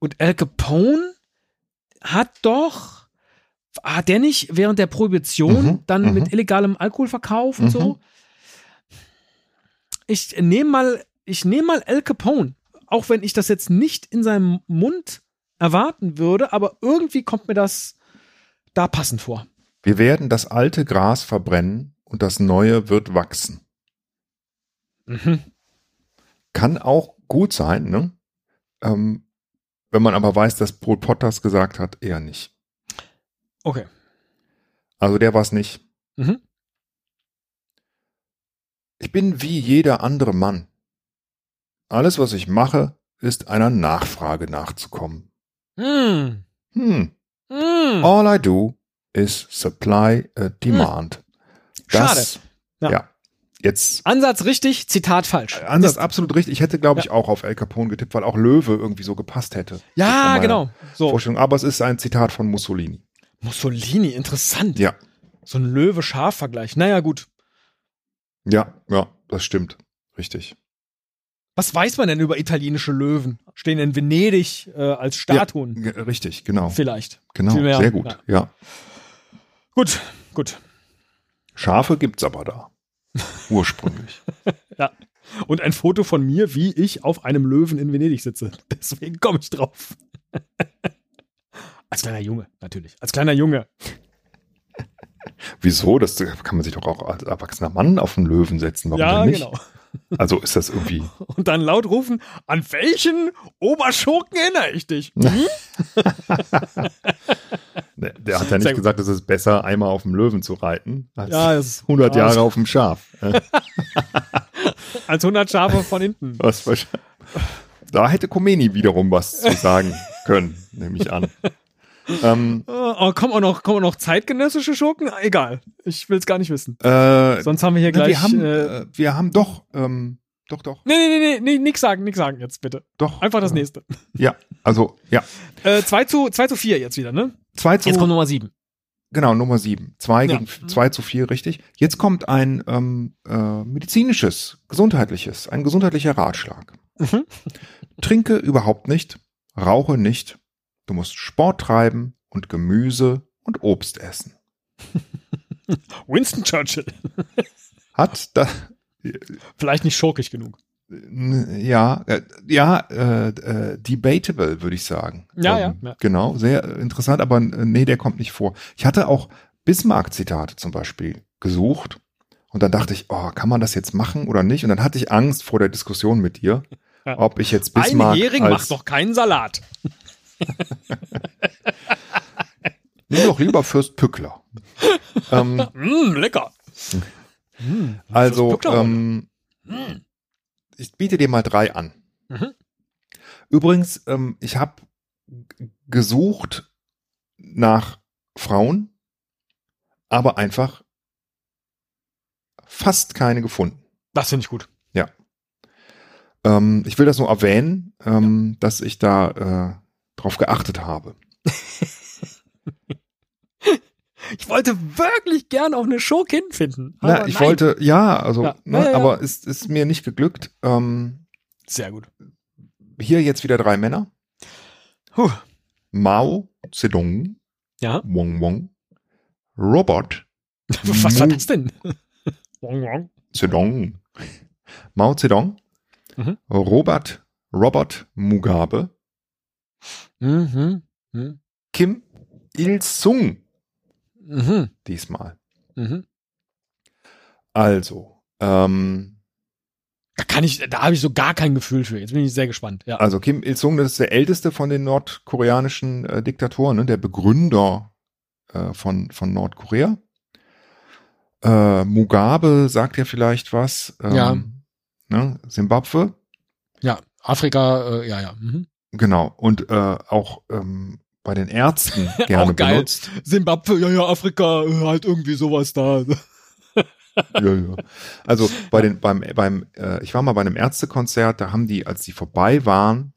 Und Al Capone hat doch, hat der nicht während der Prohibition Mhm, dann mhm. mit illegalem Alkoholverkauf und Mhm. so? Ich nehme mal, ich nehme mal Al Capone, auch wenn ich das jetzt nicht in seinem Mund erwarten würde, aber irgendwie kommt mir das, da passend vor. Wir werden das alte Gras verbrennen und das neue wird wachsen. Mhm. Kann auch gut sein, ne? Ähm, wenn man aber weiß, dass Paul Potters gesagt hat, eher nicht. Okay. Also der war es nicht. Mhm. Ich bin wie jeder andere Mann. Alles, was ich mache, ist einer Nachfrage nachzukommen. Mm. Hm. Mm. All I do is supply a demand. Das, Ja. ja. Jetzt Ansatz richtig, Zitat falsch. Ansatz absolut richtig. Ich hätte, glaube ich, auch auf El Capone getippt, weil auch Löwe irgendwie so gepasst hätte. Ja, genau. So. Vorstellung. Aber es ist ein Zitat von Mussolini. Mussolini, interessant. Ja, So ein Löwe-Schaf-Vergleich. Naja, gut. ja, ja, das stimmt. Richtig. Was weiß man denn über italienische Löwen? Stehen in Venedig äh, als Statuen. Ge- Richtig, genau. Vielleicht. Genau, Viel mehr. sehr gut. Ja. Ja. Gut, gut. Schafe gibt's aber da. Ursprünglich. Und ein Foto von mir, wie ich auf einem Löwen in Venedig sitze. Deswegen komme ich drauf. Als kleiner Junge, natürlich. Als kleiner Junge. Wieso? Das kann man sich doch auch als erwachsener Mann auf einen Löwen setzen. Warum ja, denn nicht? genau. Also ist das irgendwie. Und dann laut rufen, an welchen Oberschurken erinnere ich dich? Hm? Der, der hat ja nicht gesagt, es ist besser, einmal auf dem Löwen zu reiten, als Ja, das ist 100 ja, Jahre auf dem Schaf. Als 100 Schafe von hinten. Da hätte Komeni wiederum was zu sagen können, nehme ich an. Ähm, Äh, Oh, kommen auch noch, kommen auch noch zeitgenössische Schurken? Egal. Ich will es gar nicht wissen. äh, Sonst haben wir hier gleich. wir, haben, äh, äh, wir haben doch, ähm, doch, doch, nee, nee, nee, nee, nee, nix sagen, nix sagen jetzt bitte. doch. Einfach das äh, nächste. Ja, also, ja. Äh, 2 zu, 2 zu 4 jetzt wieder, ne? 2 zu, Jetzt kommt Nummer 7. genau, Nummer 7. 2 Ja. gegen 2 zu 4, richtig. Jetzt kommt ein ähm, äh, medizinisches, gesundheitliches, ein gesundheitlicher Ratschlag. Mhm. Trinke überhaupt nicht, rauche nicht. Du musst Sport treiben und Gemüse und Obst essen. Winston Churchill. Hat da, Vielleicht nicht schurkig genug. ja, äh, ja, äh, äh, debatable, würde ich sagen. Ja, Ähm, ja, ja. Genau, sehr interessant, aber äh, nee, der kommt nicht vor. Ich hatte auch Bismarck-Zitate zum Beispiel gesucht und dann dachte ich, oh, kann man das jetzt machen oder nicht? Und dann hatte ich Angst vor der Diskussion mit dir, Ja. ob ich jetzt Bismarck Ein Hering als, macht doch keinen Salat. nimm doch lieber Fürst Pückler. ähm, Mm, lecker. Mm, Also, ähm, ich biete dir mal drei an. Mhm. Übrigens, ähm, ich habe gesucht nach Frauen, aber einfach fast keine gefunden. Das finde ich gut. Ähm, ich will das nur erwähnen, ähm, dass ich da äh, drauf geachtet habe. Ich wollte wirklich gern auch eine Schurkin finden. Na, ich nein. wollte, ja, also, Ja. ne, Ja, ja, aber es ist mir nicht geglückt. Ähm, Sehr gut. hier jetzt wieder drei Männer. Puh. Mao Zedong, Ja. Wong Wong, Robert Was war das denn? Wong, wong. Zedong, Mao Zedong, Mhm. Robert, Robert Mugabe, Mhm. Mhm. Kim Il-sung Mhm. diesmal. Mhm. Also, ähm, Da kann ich, da habe ich so gar kein Gefühl für. Jetzt bin ich sehr gespannt. Ja. also Kim Il-sung, das ist der älteste von den nordkoreanischen äh, Diktatoren, ne? der Begründer äh, von, von Nordkorea. Äh, Mugabe sagt ja vielleicht was. Ähm, Ja. Ne? Zimbabwe. Ja, Afrika, äh, ja, ja. Mhm. Genau. Und äh, auch ähm, bei den Ärzten gerne Auch geil. benutzt. Zimbabwe, ja, ja, Afrika, äh, halt irgendwie sowas da. ja, ja. Also bei den, beim, beim, äh, ich war mal bei einem Ärztekonzert, da haben die, als die vorbei waren,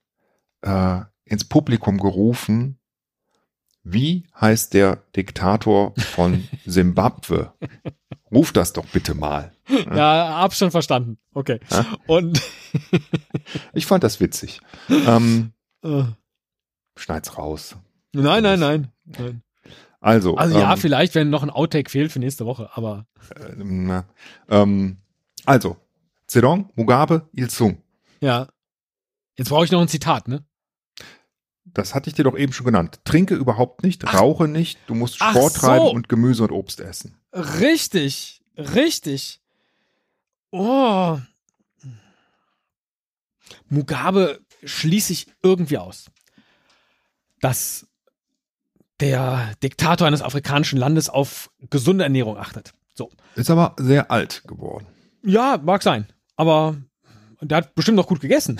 äh, ins Publikum gerufen, wie heißt der Diktator von Simbabwe? Ruf das doch bitte mal. Ja, hab's schon verstanden. Okay. Ja? Und Ich fand das witzig. Ähm, äh, schneid's raus. nein, nein, nein. nein. Also, Also ja, ähm, vielleicht, wenn noch ein Outtake fehlt für nächste Woche, aber äh, ähm, also, Zedong, Mugabe, Il-sung. ja. Jetzt brauche ich noch ein Zitat, ne? Das hatte ich dir doch eben schon genannt. Trinke überhaupt nicht, Ach. rauche nicht, du musst Sport treiben so. und Gemüse und Obst essen. Richtig, richtig. Oh. Mugabe schließe ich irgendwie aus. Dass der Diktator eines afrikanischen Landes auf gesunde Ernährung achtet. So. Ist aber sehr alt geworden. Ja, mag sein. Aber der hat bestimmt noch gut gegessen.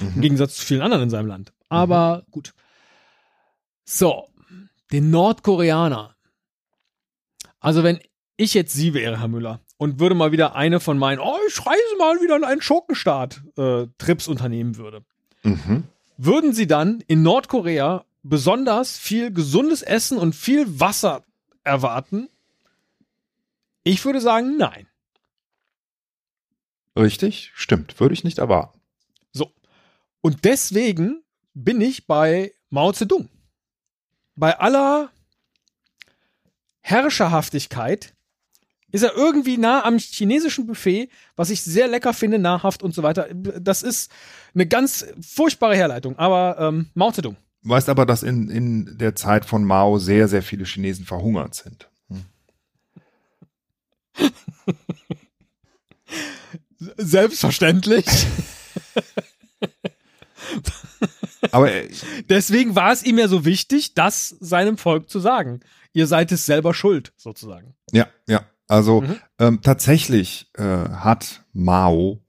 Im Gegensatz zu vielen anderen in seinem Land. Aber gut. So, den Nordkoreaner. Also wenn ich jetzt Sie wäre, Herr Müller, und würde mal wieder eine von meinen, oh, ich reise mal wieder in einen Schurkenstaat, äh, Trips unternehmen würde, Mhm. würden Sie dann in Nordkorea besonders viel gesundes Essen und viel Wasser erwarten? Ich würde sagen, nein. Richtig, stimmt. Würde ich nicht erwarten. So. Und deswegen bin ich bei Mao Zedong. Bei aller Herrscherhaftigkeit ist er irgendwie nah am chinesischen Buffet, was ich sehr lecker finde, nahrhaft und so weiter. Das ist eine ganz furchtbare Herleitung, aber ähm, Mao Zedong. Weißt aber, dass in, in der Zeit von Mao sehr, sehr viele Chinesen verhungert sind. Selbstverständlich. Aber äh, Deswegen war es ihm ja so wichtig, das seinem Volk zu sagen. Ihr seid es selber schuld, sozusagen. ja, ja. Also Mhm. ähm, tatsächlich äh, hat Mao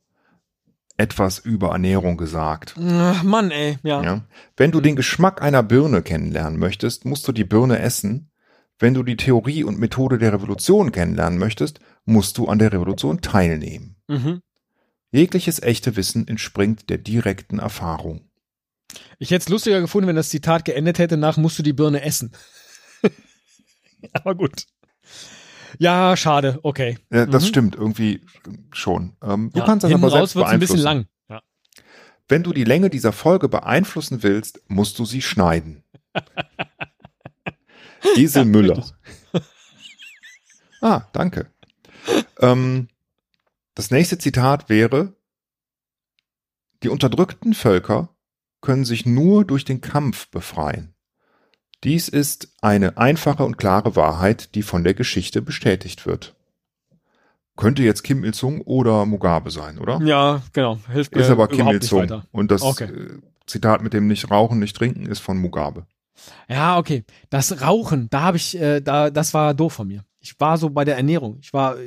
etwas über Ernährung gesagt. Ach, Mann, ey, ja. Ja. Wenn du den Geschmack einer Birne kennenlernen möchtest, musst du die Birne essen. Wenn du die Theorie und Methode der Revolution kennenlernen möchtest, musst du an der Revolution teilnehmen. Mhm. Jegliches echte Wissen entspringt der direkten Erfahrung. Ich hätte es lustiger gefunden, wenn das Zitat geendet hätte nach musst du die Birne essen. Aber gut. Ja, schade, okay. Äh, das Mhm. stimmt, irgendwie schon. Ähm, du ja, kannst das aber selbst wird's ein bisschen beeinflussen. lang. Ja. Wenn du die Länge dieser Folge beeinflussen willst, musst du sie schneiden. Esel Müller. ah, danke. Ähm, das nächste Zitat wäre, die unterdrückten Völker können sich nur durch den Kampf befreien. Dies ist eine einfache und klare Wahrheit, die von der Geschichte bestätigt wird. Könnte jetzt Kim Il-sung oder Mugabe sein, oder? ja, genau. Hilft mir Ist aber Kim Il-sung. Und das Okay. äh, Zitat mit dem nicht rauchen, nicht trinken ist von Mugabe. Ja, okay. Das Rauchen, da habe ich, äh, da, das war doof von mir. Ich war so bei der Ernährung. Ich war,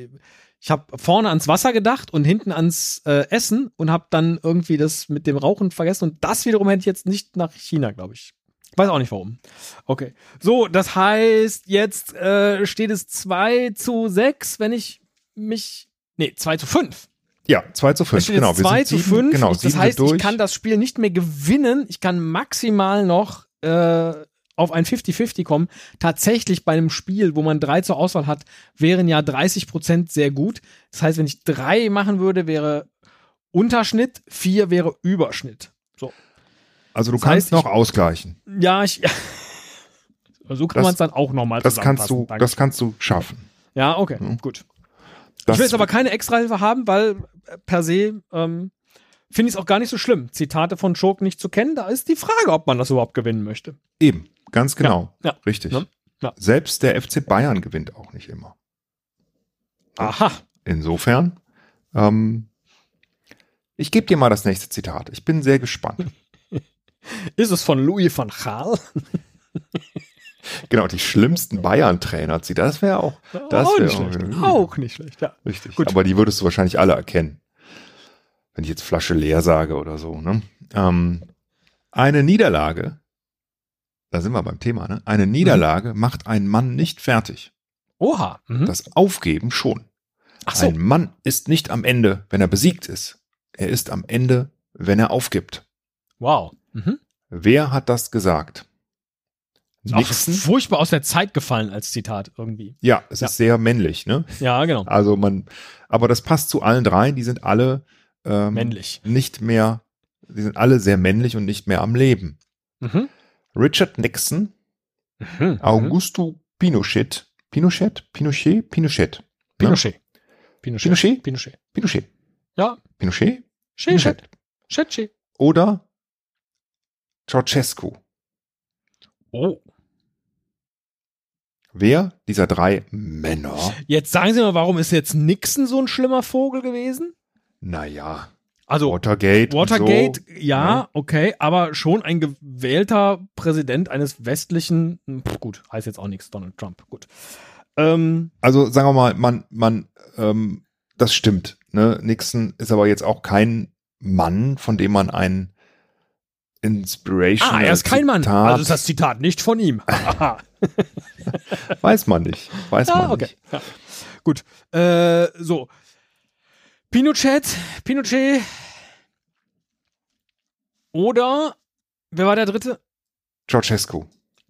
ich habe vorne ans Wasser gedacht und hinten ans äh, Essen und habe dann irgendwie das mit dem Rauchen vergessen. Und das wiederum hätte ich jetzt nicht nach China, glaube ich. Weiß auch nicht warum. Okay. So, das heißt, jetzt äh, steht es 2 zu 6, wenn ich mich. Nee, 2 zu 5. Ja, 2 zu Es 5, steht genau. jetzt 2 zu sieben, 5. Genau, das heißt, ich kann das Spiel nicht mehr gewinnen. Ich kann maximal noch äh, auf ein 50-50 kommen. Tatsächlich bei einem Spiel, wo man drei zur Auswahl hat, wären ja 30 Prozent sehr gut. Das heißt, wenn ich drei machen würde, wäre Unterschnitt, vier wäre Überschnitt. So. Also du das kannst heißt, noch ich- ausgleichen. Ja, ich. so kann man es dann auch nochmal Das kannst du, zusammenfassen. das kannst du schaffen. Ja, okay, Hm. gut. Das, ich will jetzt aber keine Extrahilfe haben, weil äh, per se ähm, finde ich es auch gar nicht so schlimm, Zitate von Schurken nicht zu kennen. Da ist die Frage, ob man das überhaupt gewinnen möchte. eben, ganz genau. Ja, ja. Richtig. Ja, ja. Selbst der FC Bayern gewinnt auch nicht immer. Aha. Insofern, ähm, ich gebe dir mal das nächste Zitat. Ich bin sehr gespannt. Ist es von Louis van Gaal? genau, die schlimmsten Bayern-Trainer. Das wäre auch, das auch, wär nicht auch, schlecht. auch nicht schlecht. Ja. Richtig. Gut. Aber die würdest du wahrscheinlich alle erkennen. Wenn ich jetzt Flasche leer sage oder so. Ne? Ähm, eine Niederlage, da sind wir beim Thema, ne? Eine Niederlage macht einen Mann nicht fertig. Oha. Mhm. Das Aufgeben schon. Ach so. Ein Mann ist nicht am Ende, wenn er besiegt ist. Er ist am Ende, wenn er aufgibt. Wow. Mhm. Wer hat das gesagt? Ist Auch Nixon? furchtbar aus der Zeit gefallen als Zitat irgendwie. Ja, es Ja. ist sehr männlich, ne? Ja, genau. Also man, aber das passt zu allen dreien, die sind alle ähm, Männlich. nicht mehr, die sind alle sehr männlich und nicht mehr am Leben. Mhm. Richard Nixon, Mhm. Augusto Pinochet, Pinochet, Pinochet, Pinochet, Pinochet. Pinochet. Pinochet? Pinochet. Pinochet, Ja. Pinochet, Pinochet. Pinochet. oder Ceausescu. Oh. Wer dieser drei Männer? Jetzt sagen Sie mal, warum ist jetzt Nixon so ein schlimmer Vogel gewesen? Naja, Also Watergate. und Watergate, so. ja, Ja. okay, aber schon ein gewählter Präsident eines westlichen, hm, gut, heißt jetzt auch nichts, Donald Trump, gut. Ähm, Also sagen wir mal, man, man, ähm, das stimmt. Ne? Nixon ist aber jetzt auch kein Mann, von dem man ein Inspiration. ah, er ist kein Mann. Zitat, Also ist das Zitat nicht von ihm. Weiß man nicht. Weiß man ah, okay. nicht. Ja. Gut. Äh, so. Pinochet, Pinochet. Oder, wer war der dritte? Ceausescu.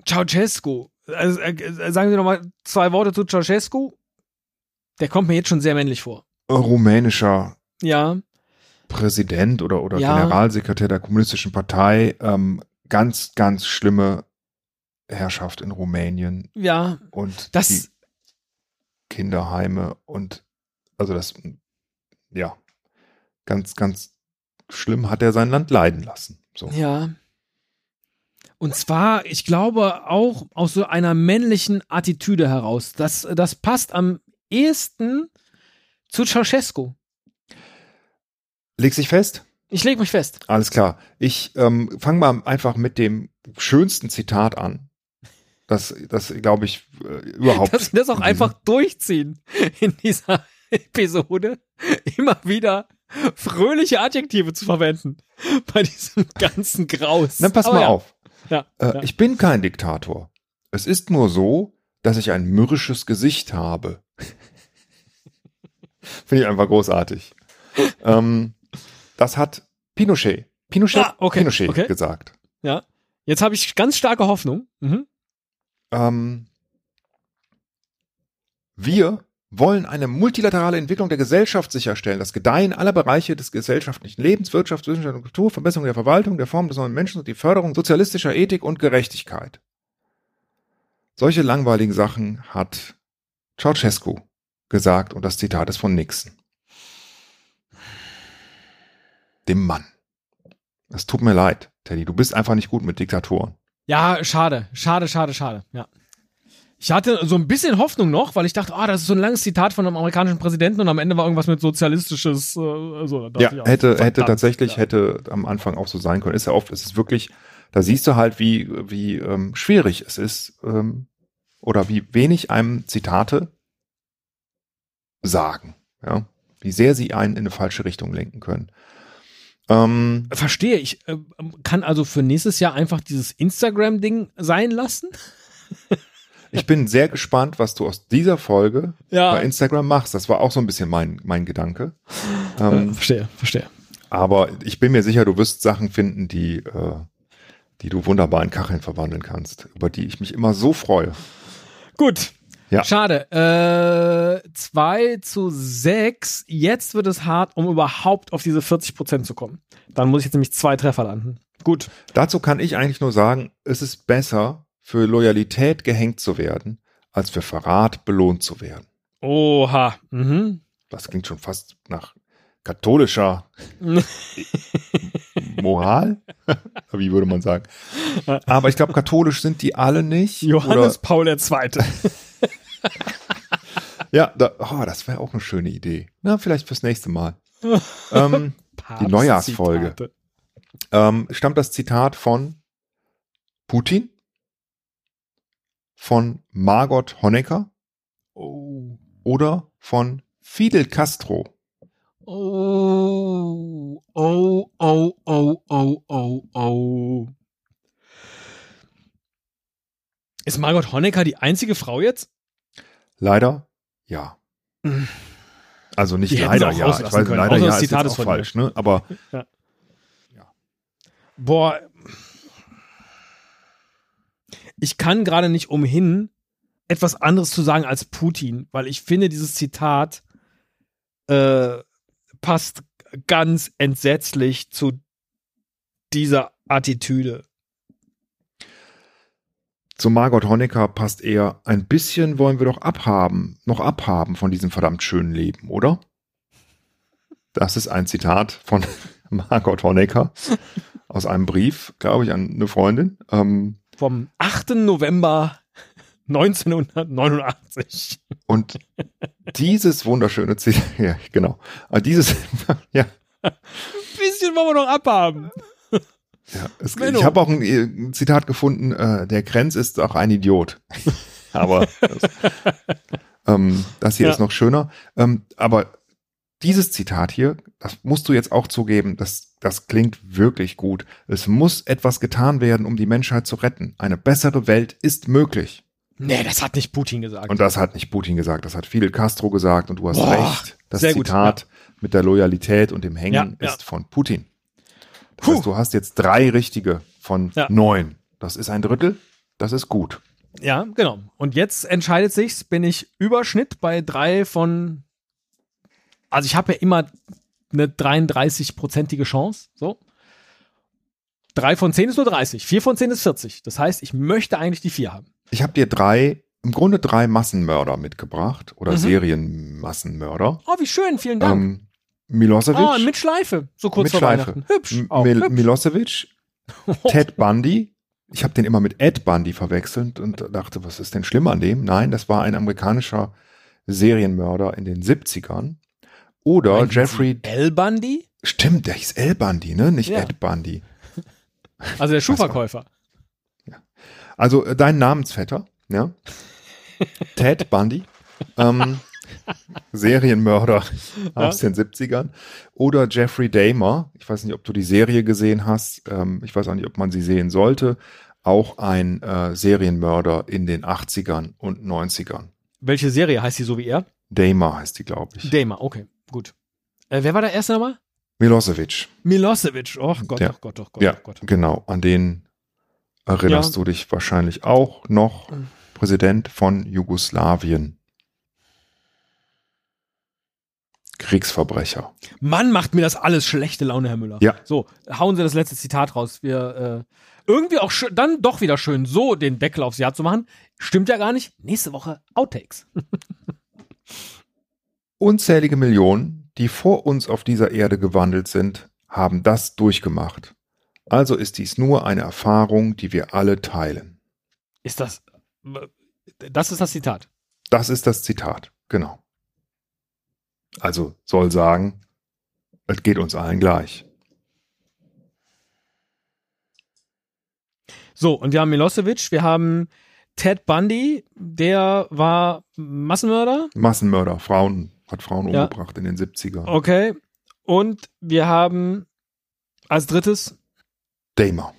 Ceausescu. Also, äh, sagen Sie noch mal zwei Worte zu Ceausescu. Der kommt mir jetzt schon sehr männlich vor. Rumänischer Ja, Präsident oder, oder Ja. Generalsekretär der Kommunistischen Partei. Ähm, ganz, ganz schlimme Herrschaft in Rumänien ja. und Das, die Kinderheime und also das, ja, ganz, ganz schlimm hat er sein Land leiden lassen. So. Ja. Und zwar, ich glaube, auch aus so einer männlichen Attitüde heraus. Das, das passt am ehesten zu Ceausescu. Leg sich fest? Ich lege mich fest. Alles klar. Ich ähm, fange mal einfach mit dem schönsten Zitat an. Das, das glaube ich, äh, überhaupt. Dass wir das auch in einfach durchziehen in dieser Episode. Immer wieder fröhliche Adjektive zu verwenden. Bei diesem ganzen Graus. Dann pass Aber mal ja. auf. Ja, Äh, ja. Ich bin kein Diktator. Es ist nur so, dass ich ein mürrisches Gesicht habe. Finde ich einfach großartig. ähm, das hat Pinochet. Pinochet, Ah, okay, Pinochet okay. gesagt. ja. Jetzt habe ich ganz starke Hoffnung. Mhm. Ähm, wir wollen eine multilaterale Entwicklung der Gesellschaft sicherstellen, das Gedeihen aller Bereiche des gesellschaftlichen Lebens, Wirtschaft, Wissenschaft und Kultur, Verbesserung der Verwaltung, der Form des neuen Menschen und die Förderung sozialistischer Ethik und Gerechtigkeit. Solche langweiligen Sachen hat Ceausescu gesagt und das Zitat ist von Nixon. Dem Mann. Es tut mir leid, Teddy, du bist einfach nicht gut mit Diktatoren. Ja, schade, schade, schade, schade. Ja. Ich hatte so ein bisschen Hoffnung noch, weil ich dachte, ah, das ist so ein langes Zitat von einem amerikanischen Präsidenten und am Ende war irgendwas mit sozialistisches. Äh, so, Ja, ich hätte, hätte verdammt, tatsächlich, ja. hätte am Anfang auch so sein können. Ist ja oft, es ist wirklich, da siehst du halt, wie, wie ähm, schwierig es ist, ähm, oder wie wenig einem Zitate sagen, ja, wie sehr sie einen in eine falsche Richtung lenken können. Ähm, Verstehe, ich äh, kann also für nächstes Jahr einfach dieses Instagram-Ding sein lassen. ich bin sehr gespannt, was du aus dieser Folge Ja. bei Instagram machst. Das war auch so ein bisschen mein, mein Gedanke. Äh, Ähm, verstehe, verstehe. Aber ich bin mir sicher, du wirst Sachen finden, die, äh, die du wunderbar in Kacheln verwandeln kannst, über die ich mich immer so freue. Gut. Ja. Schade. Äh, 2 zu 6. Jetzt wird es hart, um überhaupt auf diese 40 Prozent zu kommen. Dann muss ich jetzt nämlich zwei Treffer landen. Gut. Dazu kann ich eigentlich nur sagen, es ist besser, für Loyalität gehängt zu werden, als für Verrat belohnt zu werden. Oha. Mhm. Das klingt schon fast nach katholischer Moral, wie würde man sagen. Aber ich glaube, katholisch sind die alle nicht. Johannes Paul II. Ja, da, oh, das wäre auch eine schöne Idee. Na, vielleicht fürs nächste Mal. ähm, Die Neujahrsfolge. Ähm, stammt das Zitat von Putin, von Margot Honecker Oh. oder von Fidel Castro. Oh, oh, oh, oh, oh, oh, oh. Ist Margot Honecker die einzige Frau jetzt? Leider ja. Also nicht Die leider ja. Ich weiß, können, leider außer ja das ist Zitat jetzt ist auch falsch, ne? Aber Boah. Ich kann gerade nicht umhin, etwas anderes zu sagen als Putin, weil ich finde, dieses Zitat äh, passt ganz entsetzlich zu dieser Attitüde. Zu Margot Honecker passt eher ein bisschen wollen wir doch abhaben, noch abhaben von diesem verdammt schönen Leben, oder? Das ist ein Zitat von Margot Honecker. aus einem Brief, glaube ich, an eine Freundin. Ähm, Vom 8. November 1989. und dieses wunderschöne Zitat, ja, genau. Aber dieses, ja, Ein bisschen wollen wir noch abhaben. Ja es, ich habe auch ein, äh, Zitat gefunden, äh, der Grenz ist auch ein Idiot. aber das, ähm, das hier Ja. ist noch schöner. Ähm, aber dieses Zitat hier, das musst du jetzt auch zugeben, das, das klingt wirklich gut. Es muss etwas getan werden, um die Menschheit zu retten. Eine bessere Welt ist möglich. Nee, das hat nicht Putin gesagt. Und das hat nicht Putin gesagt, das hat Fidel Castro gesagt und du hast Boah, recht. Das sehr gut, Zitat mit der Loyalität und dem Hängen Ja, ja. ist von Putin. Das Puh. heißt, du hast jetzt drei richtige von Ja. neun. Das ist ein Drittel. Das ist gut. Ja, genau. Und jetzt entscheidet sich's, bin ich Überschnitt bei drei von. Also ich habe ja immer eine 33-prozentige Chance. So. Drei von zehn ist nur 30. Vier von zehn ist 40. Das heißt, ich möchte eigentlich die vier haben. Ich habe dir drei, im Grunde drei Massenmörder mitgebracht oder Mhm. Serienmassenmörder. Oh, wie schön, vielen Dank. Ähm, Milosevic. oh, mit Schleife. So kurz mit vor Schleife. Weihnachten. Hübsch. M- Auch Mil hübsch. Milosevic, Ted Bundy. Ich habe den immer mit Ed Bundy verwechselt und dachte, was ist denn schlimm an dem? Nein, das war ein amerikanischer Serienmörder in den 70ern. Oder Meinten Jeffrey, Al Bundy? stimmt, der hieß L. Bundy, ne? Nicht Ja. Ed Bundy. Also der Schuhverkäufer. Also äh, dein Namensvetter, ja? Ted Bundy. Ähm, Serienmörder aus den 70ern. Oder Jeffrey Dahmer. Ich weiß nicht, ob du die Serie gesehen hast. Ähm, ich weiß auch nicht, ob man sie sehen sollte. Auch ein äh, Serienmörder in den 80ern und 90ern. Welche Serie heißt sie so wie er? Dahmer heißt die, glaube ich. Dama, okay, gut. Äh, wer war der erste nochmal? Milosevic. Milosevic. Oh Gott, Ja. oh Gott, oh Gott, Ja, oh Gott. genau. An den erinnerst Ja. du dich wahrscheinlich auch noch. Präsident von Jugoslawien. Kriegsverbrecher. Mann, macht mir das alles schlechte Laune, Herr Müller. Ja. So, hauen Sie das letzte Zitat raus. Wir äh, irgendwie auch dann doch wieder schön, so den Deckel aufs Jahr zu machen. Stimmt ja gar nicht. Nächste Woche Outtakes. Unzählige Millionen, die vor uns auf dieser Erde gewandelt sind, haben das durchgemacht. Also ist dies nur eine Erfahrung, die wir alle teilen. Ist das. Das ist das Zitat. Das ist das Zitat, genau. Also soll sagen, es geht uns allen gleich. So, und wir haben Milosevic, wir haben Ted Bundy, der war Massenmörder. Massenmörder, Frauen, hat Frauen Ja. umgebracht in den 70ern. Okay. Und wir haben als drittes Damer,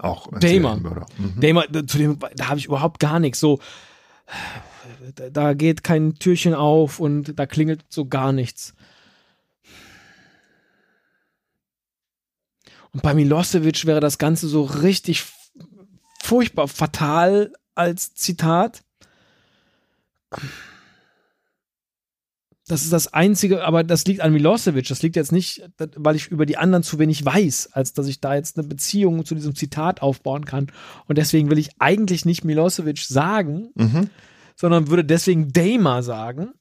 auch ein. Serienmörder. Mhm. Dama, da- zu dem, da habe ich überhaupt gar nichts. So, da, geht kein Türchen auf und da klingelt so gar nichts. Und bei Milosevic wäre das Ganze so richtig furchtbar fatal als Zitat. Das ist das Einzige, aber das liegt an Milosevic. Das liegt jetzt nicht, weil ich über die anderen zu wenig weiß, als dass ich da jetzt eine Beziehung zu diesem Zitat aufbauen kann. Und deswegen will ich eigentlich nicht Milosevic sagen, Mhm. Sondern würde deswegen Dama sagen.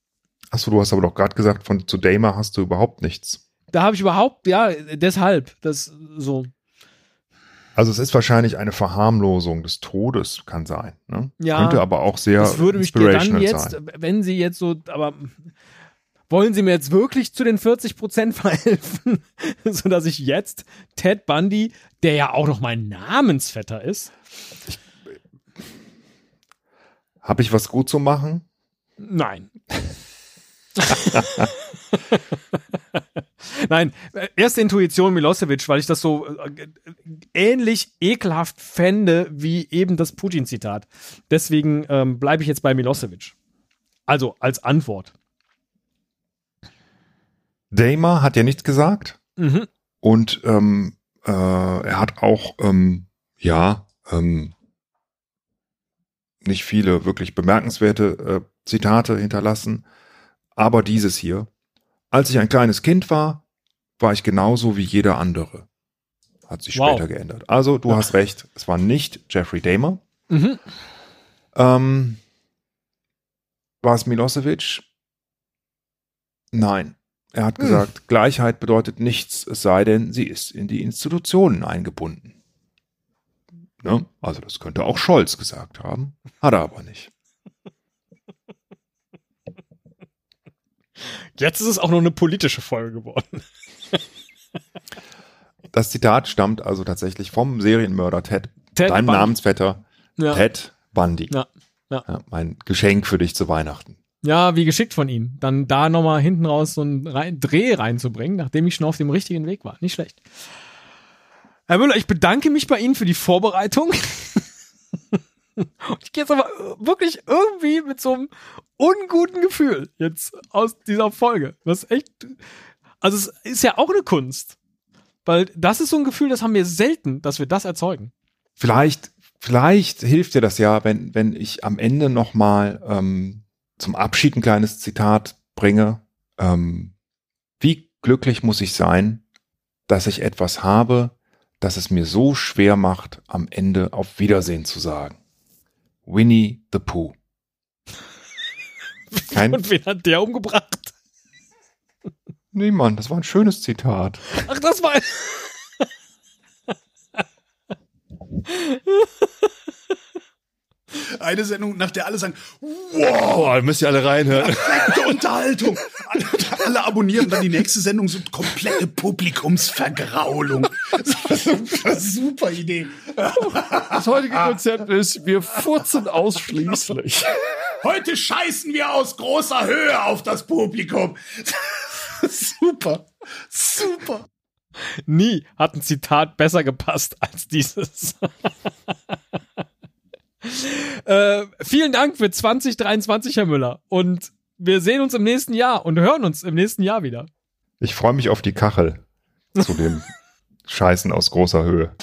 Achso, du hast aber doch gerade gesagt, von zu Damer hast du überhaupt nichts. Da habe ich überhaupt, ja, deshalb, das so. Also es ist wahrscheinlich eine Verharmlosung des Todes, kann sein. Ne? Ja, Könnte aber auch sehr Das würde mich dann jetzt, sein. wenn Sie jetzt so, aber wollen Sie mir jetzt wirklich zu den 40 Prozent verhelfen, sodass ich jetzt Ted Bundy, der ja auch noch mein Namensvetter ist, Habe ich was gut zu machen? Nein. Nein, erste Intuition Milosevic, weil ich das so äh, ähnlich ekelhaft fände wie eben das Putin-Zitat. Deswegen ähm, bleibe ich jetzt bei Milosevic. Also als Antwort. Damer hat ja nichts gesagt Mhm. und ähm, äh, er hat auch ähm, ja ähm, nicht viele wirklich bemerkenswerte äh, Zitate hinterlassen, aber dieses hier. Als ich ein kleines Kind war, war ich genauso wie jeder andere. Hat sich Wow. später geändert. Also du Ja. hast recht, es war nicht Jeffrey Dahmer. Mhm. Ähm, war es Milosevic? Nein. Er hat gesagt, Gleichheit bedeutet nichts, es sei denn, sie ist in die Institutionen eingebunden. Ne? Also das könnte auch Scholz gesagt haben, hat er aber nicht. Jetzt ist es auch noch eine politische Folge geworden. Das Zitat stammt also tatsächlich vom Serienmörder Ted, Ted deinem Bundy. Namensvetter Ja. Ted Bundy. Ja, ja. mein Geschenk für dich zu Weihnachten. Ja, wie geschickt von ihm. Dann da nochmal hinten raus so einen Dreh reinzubringen, nachdem ich schon auf dem richtigen Weg war. Nicht schlecht. Herr Müller, ich bedanke mich bei Ihnen für die Vorbereitung. ich gehe jetzt aber wirklich irgendwie mit so einem unguten Gefühl jetzt aus dieser Folge. Was echt, also es ist ja auch eine Kunst. Weil das ist so ein Gefühl, das haben wir selten, dass wir das erzeugen. Vielleicht, vielleicht hilft dir das ja, wenn, wenn ich am Ende nochmal ähm, zum Abschied ein kleines Zitat bringe. Ähm, wie glücklich muss ich sein, dass ich etwas habe, das es mir so schwer macht, am Ende auf Wiedersehen zu sagen. Winnie the Pooh. Kein, Und wen hat der umgebracht? niemand, das war ein schönes Zitat. Ach, das war. Eine Sendung, nach der alle sagen, Oh, da müsst ihr alle reinhören. perfekte Unterhaltung. Alle, alle abonnieren dann die nächste Sendung, so komplette Publikumsvergraulung. Super Idee. Das heutige Konzept ist, wir furzen ausschließlich. Heute scheißen wir aus großer Höhe auf das Publikum. Super. Super. Nie hat ein Zitat besser gepasst als dieses. äh, vielen Dank für 2023, Herr Müller. Und wir sehen uns im nächsten Jahr und hören uns im nächsten Jahr wieder. Ich freue mich auf die Kachel zu dem Scheißen aus großer Höhe.